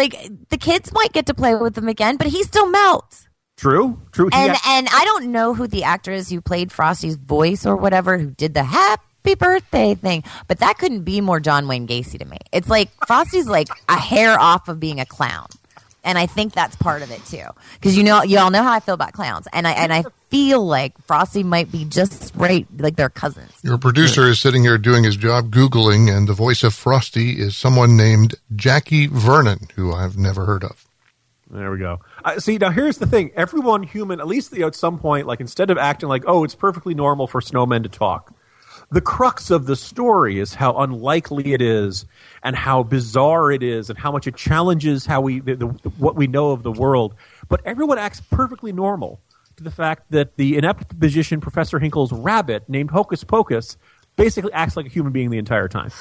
Like the kids might get to play with him again, but he still melts. True, true. He And act- and I don't know who the actor is who played Frosty's voice or whatever who did the happy birthday thing, but that couldn't be more John Wayne Gacy to me. It's like Frosty's like a hair off of being a clown. And I think that's part of it too, because you know, you all know how I feel about clowns, and I and I feel like Frosty might be just right, like they're cousins. Your producer is sitting here doing his job Googling, and the voice of Frosty is someone named Jackie Vernon, who I've never heard of. There we go. Uh, see, now here's the thing: everyone human, at least you know, at some point, like instead of acting like, "Oh, it's perfectly normal for snowmen to talk," the crux of the story is how unlikely it is, and how bizarre it is, and how much it challenges how we the, the, what we know of the world. But everyone acts perfectly normal to the fact that the inept magician Professor Hinkle's rabbit, named Hocus Pocus, basically acts like a human being the entire time.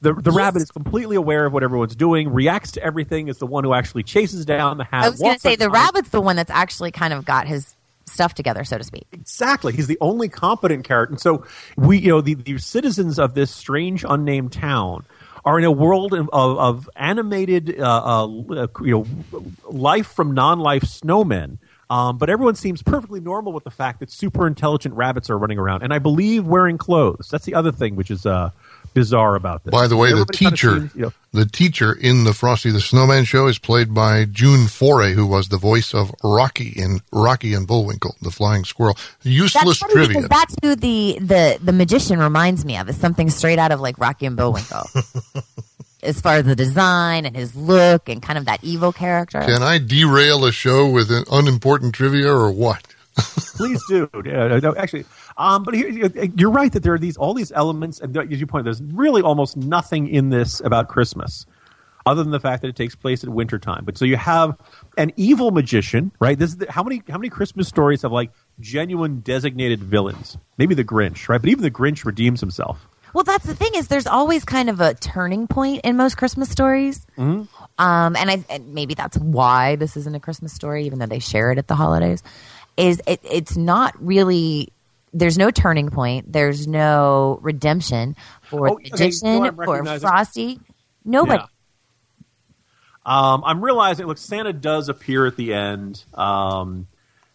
The, the rabbit is completely aware of what everyone's doing, reacts to everything, is the one who actually chases down the hat. I was going to say the time. rabbit's the one that's actually kind of got his stuff together, so to speak. Exactly. He's the only competent character. And so we, you know, the, the citizens of this strange unnamed town are in a world of, of, animated, uh, uh, you know, life from non-life snowmen. Um, but everyone seems perfectly normal with the fact that super intelligent rabbits are running around, and I believe wearing clothes. That's the other thing which is uh, bizarre about this. By the way, the Everybody kinda teacher, seems, you know, the teacher in the Frosty the Snowman show is played by June Foray, who was the voice of Rocky in Rocky and Bullwinkle, the flying squirrel. Useless That's funny trivia. because that's who the, the the magician reminds me of. Is something straight out of like Rocky and Bullwinkle, as far as the design and his look and kind of that evil character. Can I derail a show with an unimportant trivia or what? Please do. Yeah, no, actually, um, but here, you're right that there are these all these elements, and as you point, there's really almost nothing in this about Christmas, other than the fact that it takes place at wintertime. But so you have an evil magician, right? This is the, how many how many Christmas stories have like genuine designated villains? Maybe the Grinch, right? But even the Grinch redeems himself. Well, that's the thing is there's always kind of a turning point in most Christmas stories. Mm-hmm. Um, and I and maybe that's why this isn't a Christmas story, even though they share it at the holidays. Is it, it's not really. There's no turning point. There's no redemption for Oh, the okay, you know magician for? Frosty. Nobody. Yeah. Um, I'm realizing, look, Santa does appear at the end, um,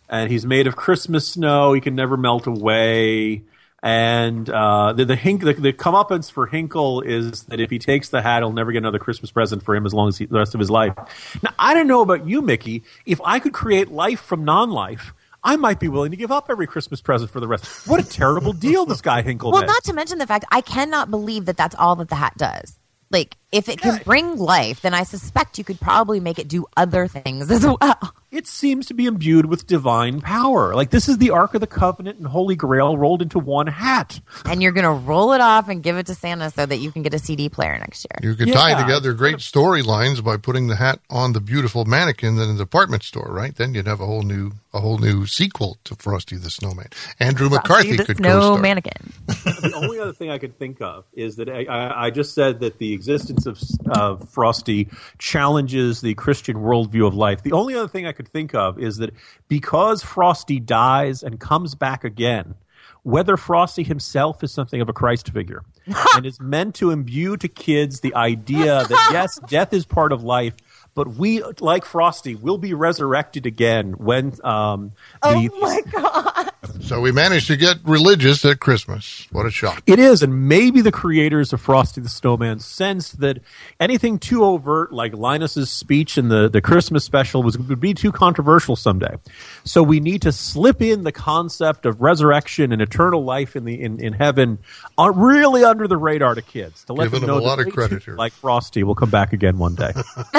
and he's made of Christmas snow. He can never melt away. And uh, the the, hink, the the comeuppance for Hinkle is that if he takes the hat, he'll never get another Christmas present for him as long as he, the rest of his life. Now, I don't know about you, Mickey. If I could create life from non-life, I might be willing to give up every Christmas present for the rest. What a terrible deal this guy Hinkle Well, made. not to mention the fact I cannot believe that that's all that the hat does. Like, if it can bring life, then I suspect you could probably make it do other things as well. it seems to be imbued with divine power. Like this is the Ark of the Covenant and Holy Grail rolled into one hat. And you're going to roll it off and give it to Santa so that you can get a CD player next year. You could tie together great storylines by putting the hat on the beautiful mannequin in the department store, right? Then you'd have a whole new a whole new sequel to Frosty the Snowman. Andrew McCarthy the could snow co-star. mannequin. the only other thing I could think of is that I, I, I just said that the existence of uh, Frosty challenges the Christian worldview of life. The only other thing I could think of is that because Frosty dies and comes back again, whether Frosty himself is something of a Christ figure and is meant to imbue to kids the idea that yes, death is part of life, but we, like Frosty, will be resurrected again when um, the, Oh my god! So we managed to get religious at Christmas. What a shock. It is, and maybe the creators of Frosty the Snowman sensed that anything too overt, like Linus's speech in the, the Christmas special, was would be too controversial someday. So we need to slip in the concept of resurrection and eternal life in the in, in heaven, uh, really under the radar to kids to let Giving them them know a lot that of credit too, here. like Frosty, will come back again one day.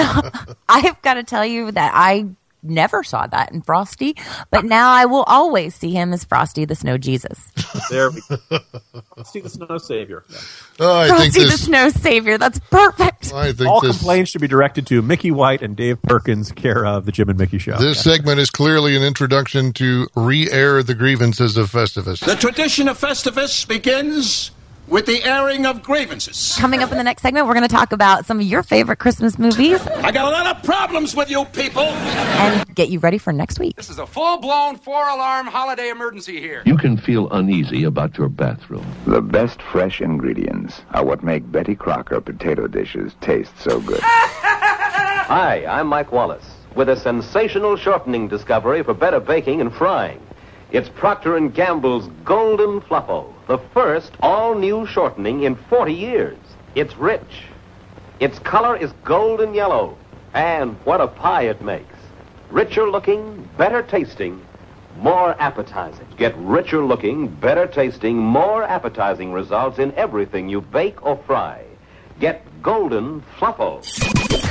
I've got to tell you that I never saw that in Frosty, but now I will always see him as Frosty the Snow Jesus. there we go. Frosty the Snow Savior. Oh, I Frosty think the. Snow Savior. That's perfect. I think All this. complaints should be directed to Mickey White and Dave Perkins, care of the Jim and Mickey Show. This segment is clearly an introduction to re-air the grievances of Festivus. The tradition of Festivus begins with the airing of grievances. Coming up in the next segment, we're going to talk about some of your favorite Christmas movies I got a lot of problems with you people. and get you ready for next week. This is a full blown four alarm holiday emergency here. You can feel uneasy about your bathroom. The best fresh ingredients are what make Betty Crocker potato dishes taste so good. Hi, I'm Mike Wallace with a sensational shortening discovery for better baking and frying. It's Procter & Gamble's Golden Fluffo, the first all-new shortening in 40 years. It's rich. Its color is golden yellow, and what a pie it makes. Richer looking, better tasting, more appetizing. Get richer looking, better tasting, more appetizing results in everything you bake or fry. Get Golden Fluffo.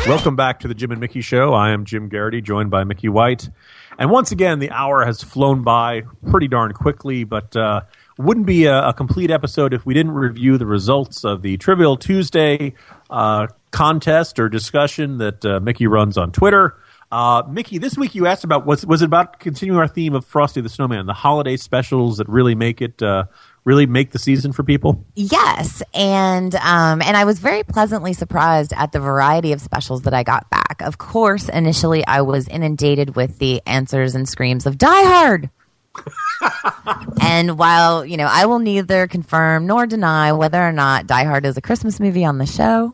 Welcome back to the Jim and Mickey Show. I am Jim Geraghty, joined by Mickey White. And once again, the hour has flown by pretty darn quickly, but uh, wouldn't be a, a complete episode if we didn't review the results of the Trivial Tuesday uh, contest or discussion that uh, Mickey runs on Twitter. Uh, Mickey, this week you asked about was was it about continuing our theme of Frosty the Snowman, the holiday specials that really make it uh, really make the season for people? Yes, and um, and I was very pleasantly surprised at the variety of specials that I got back. Of course, initially I was inundated with the answers and screams of "Die Hard." and while you know I will neither confirm nor deny whether or not Die Hard is a Christmas movie on the show,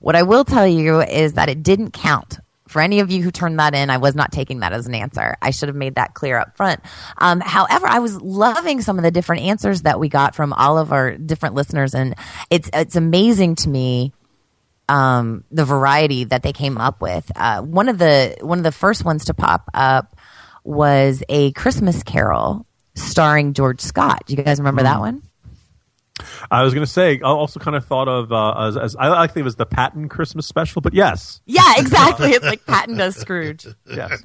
what I will tell you is that it didn't count. For any of you who turned that in, I was not taking that as an answer. I should have made that clear up front. Um, however, I was loving some of the different answers that we got from all of our different listeners, and it's it's amazing to me um, the variety that they came up with. Uh, one of the one of the first ones to pop up was a Christmas Carol starring George Scott. Do you guys remember that one? I was going to say, I also kind of thought of uh, as, as I to think it was the Patton Christmas special, but yes, Yeah, exactly. it's like Patton does Scrooge. yes.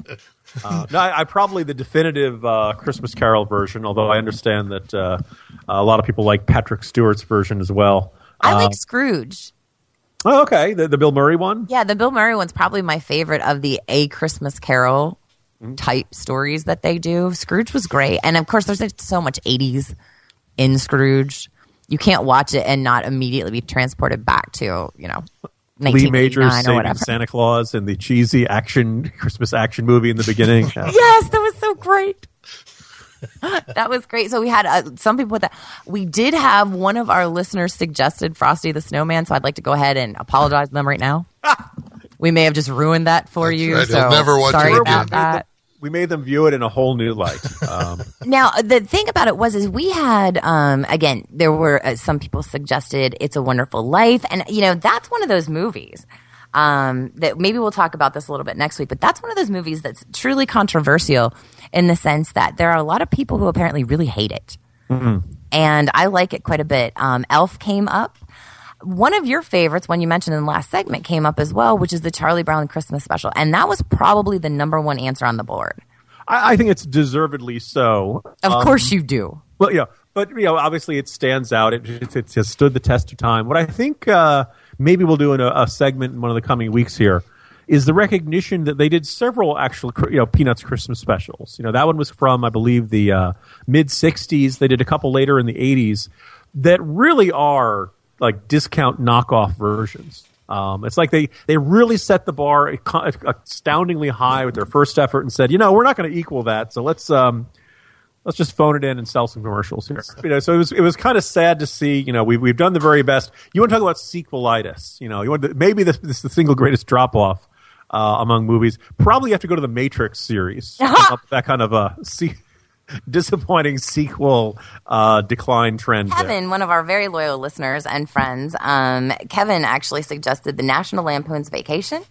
Uh, no, I, I probably the definitive uh, Christmas Carol version, although I understand that uh, a lot of people like Patrick Stewart's version as well. I like Scrooge. oh, okay, the, the Bill Murray one. Yeah, the Bill Murray one's probably my favorite of the A Christmas Carol type stories that they do. Scrooge was great. And of course, there's so much 80s in Scrooge. You can't watch it and not immediately be transported back to, you know, Lee Majors 1989 saving. Santa Claus and the cheesy action Christmas action movie in the beginning. Yes, that was so great. that was great. So we had uh, some people with that. We did have one of our listeners suggested Frosty the Snowman, so I'd like to go ahead and apologize to them right now. we may have just ruined that for you. right. So never watch sorry it about that. We made them view it in a whole new light. Um, Now, the thing about it was, is we had, um, again, there were uh, some people suggested "It's a Wonderful Life," and you know that's one of those movies um, that maybe we'll talk about this a little bit next week. But that's one of those movies that's truly controversial in the sense that there are a lot of people who apparently really hate it, and I like it quite a bit. Um, Elf came up. One of your favorites, one you mentioned in the last segment, came up as well, which is the Charlie Brown Christmas special, and that was probably the number one answer on the board. I, I think it's deservedly so. Of Um, course, you do. Well, yeah, but you know, obviously it stands out. It, it, it has stood the test of time. What I think uh, maybe we'll do in a, a segment in one of the coming weeks here is the recognition that they did several actual, you know, Peanuts Christmas specials. You know, that one was from I believe the uh, mid '60s. They did a couple later in the '80s that really are like discount knockoff versions. Um, it's like they, they really set the bar astoundingly high with their first effort and said, you know, we're not going to equal that, so let's um, let's just phone it in and sell some commercials here. You know, so it was it was kind of sad to see. You know, we've we've done the very best. You want to talk about sequelitis? You know, you want to, maybe this, this is the single greatest drop off uh, among movies. Probably have to go to the Matrix series. that kind of a se- disappointing sequel uh, decline trend. there. Kevin, one of our very loyal listeners and friends, um, Kevin actually suggested the National Lampoon's Vacation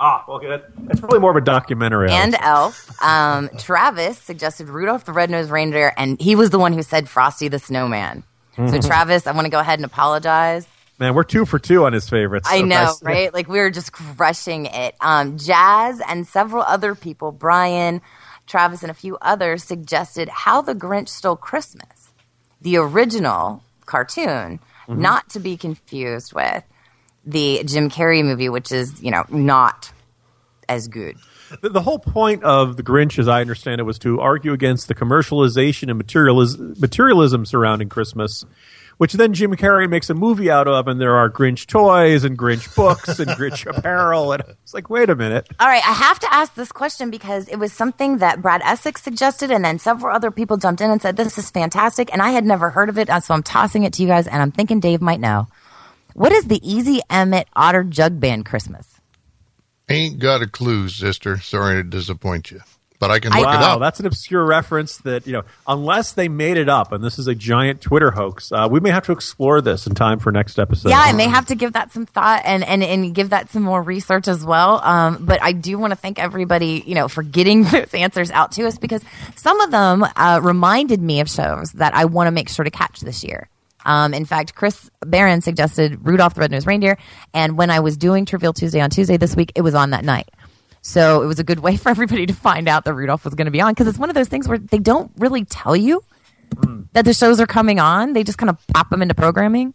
Ah, well, okay, that, that's probably more of a documentary. and Elf. Um, Travis suggested Rudolph the Red-Nosed Reindeer, and he was the one who said Frosty the Snowman. So, Mhm. Travis, I want to go ahead and apologize. Man, we're two for two on his favorites. I So know, nice- right? Like we were just crushing it. Um, Jazz and several other people, Brian, Travis, and a few others suggested How the Grinch Stole Christmas, the original cartoon, Mhm. not to be confused with the Jim Carrey movie, which is you know not as good. The, the whole point of the Grinch, as I understand it, was to argue against the commercialization and materialism, materialism surrounding Christmas, which then Jim Carrey makes a movie out of, and there are Grinch toys and Grinch books and Grinch apparel, and it's like, wait a minute. All right, I have to ask this question because it was something that Brad Essex suggested, and then several other people jumped in and said, This is fantastic. And I had never heard of it, so I'm tossing it to you guys, and I'm thinking Dave might know. What is the Easy Emmet Otter Jug Band Christmas? Ain't got a clue, sister. Sorry to disappoint you, but I can look it wow, up. that's an obscure reference that, you know, unless they made it up, and this is a giant Twitter hoax, uh, we may have to explore this in time for next episode. yeah, I may have to give that some thought and, and, and give that some more research as well. Um, but I do want to thank everybody, you know, for getting those answers out to us because some of them uh, reminded me of shows that I want to make sure to catch this year. Um, in fact, Chris Barron suggested Rudolph the Red-Nosed Reindeer, and when I was doing Trivial Tuesday on Tuesday this week, it was on that night. So it was a good way for everybody to find out that Rudolph was going to be on because it's one of those things where they don't really tell you mm. that the shows are coming on. They just kind of pop them into programming.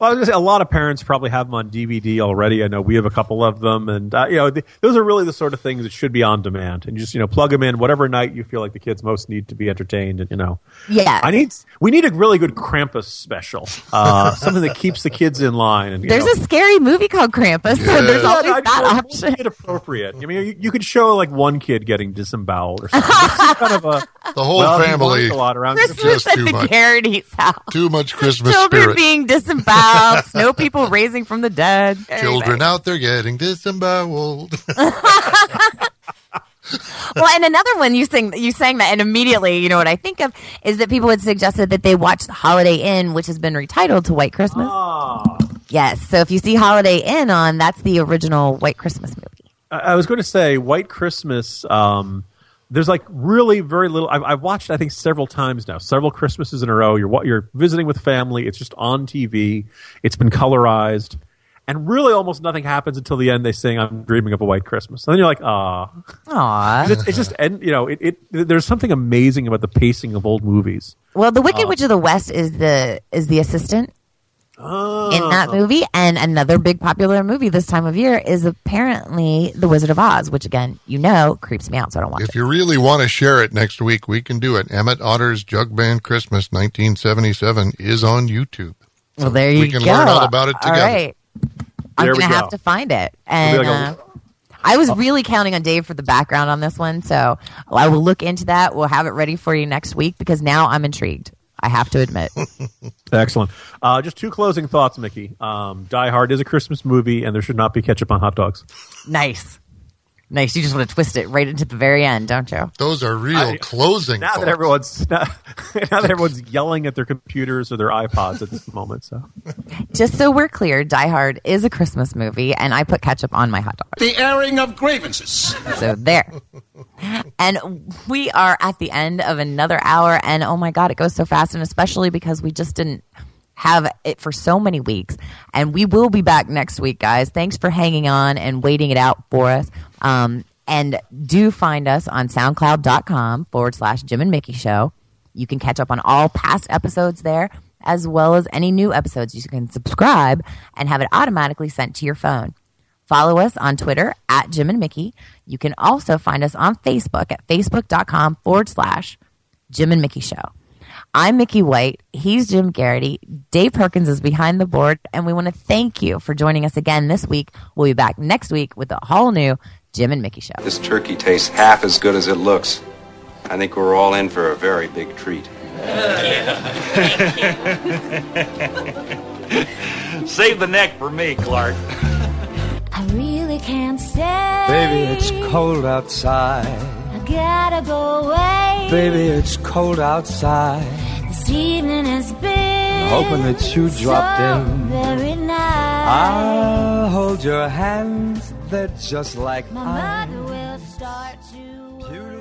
Well, I was gonna say, a lot of parents probably have them on DVD already. I know we have a couple of them, and uh, you know th- those are really the sort of things that should be on demand. And just you know plug them in whatever night you feel like the kids most need to be entertained. And you know, Yeah. I need we need a really good Krampus special, uh, something that keeps the kids in line. And There's know, a scary movie called Krampus, so there's always I just that want option. one kid appropriate. I mean, you, you could show like one kid getting disemboweled or something. Kind of a The whole well, family. a lot around Christmas at the Geraghty's house. Too much Christmas Children spirit. being disemboweled, snow people raising from the dead. Children out there getting disemboweled. well, and another one you sing you sang that, and immediately you know what I think of is that people had suggested that they watch the Holiday Inn, which has been retitled to White Christmas. Yes, so if you see Holiday Inn on, that's the original White Christmas movie. I I was going to say White Christmas. Um, there's like really very little. I've, I've watched I think several times now, several Christmases in a row. You're you're visiting with family. It's just on TV. It's been colorized, and really almost nothing happens until the end. They sing "I'm Dreaming of a White Christmas," and then you're like, ah, Aww. it's, it's just and you know it, it. There's something amazing about the pacing of old movies. Well, the Wicked Uh, Witch of the West is the is the assistant in that movie, and another big popular movie this time of year is apparently The Wizard of Oz, which again, you know, creeps me out, so I don't watch if it. If you really want to share it next week, we can do it. Emmet Otter's Jug Band Christmas 1977 is on YouTube. Well, there you go. we can go. learn all about it together. All right, I'm gonna have to find it, and like uh, I was really counting on Dave for the background on this one, so I will look into that. We'll have it ready for you next week because now I'm intrigued. I have to admit. Excellent. Uh, just two closing thoughts, Mickey. Um, Die Hard is a Christmas movie, and there should not be ketchup on hot dogs. nice, nice. You just want to twist it right into the very end, don't you? Those are real I- closing now that thoughts. everyone's now, that everyone's yelling at their computers or their iPods at this moment. So Just so we're clear, Die Hard is a Christmas movie, and I put ketchup on my hot dog. The airing of grievances. So there. And we are at the end of another hour, and oh my God, it goes so fast, and especially because we just didn't have it for so many weeks. And we will be back next week, guys. Thanks for hanging on and waiting it out for us. Um, and do find us on soundcloud.com forward slash Jim and Mickey Show. You can catch up on all past episodes there, as well as any new episodes. You can subscribe and have it automatically sent to your phone. Follow us on Twitter at Jim and Mickey. You can also find us on Facebook at facebook.com forward slash Jim and Mickey Show. I'm Mickey White. He's Jim Geraghty. Dave Perkins is behind the board, and we want to thank you for joining us again this week. We'll be back next week with a whole new Jim and Mickey Show. This turkey tastes half as good as it looks. I think we're all in for a very big treat. Save the neck for me, Clark. I really can't stay. Baby, it's cold outside. I gotta go away. Baby, it's cold outside. This evening has been I'm hoping that you dropped so in. Very nice. I'll hold your hands, they're just like My mine. mother will start to.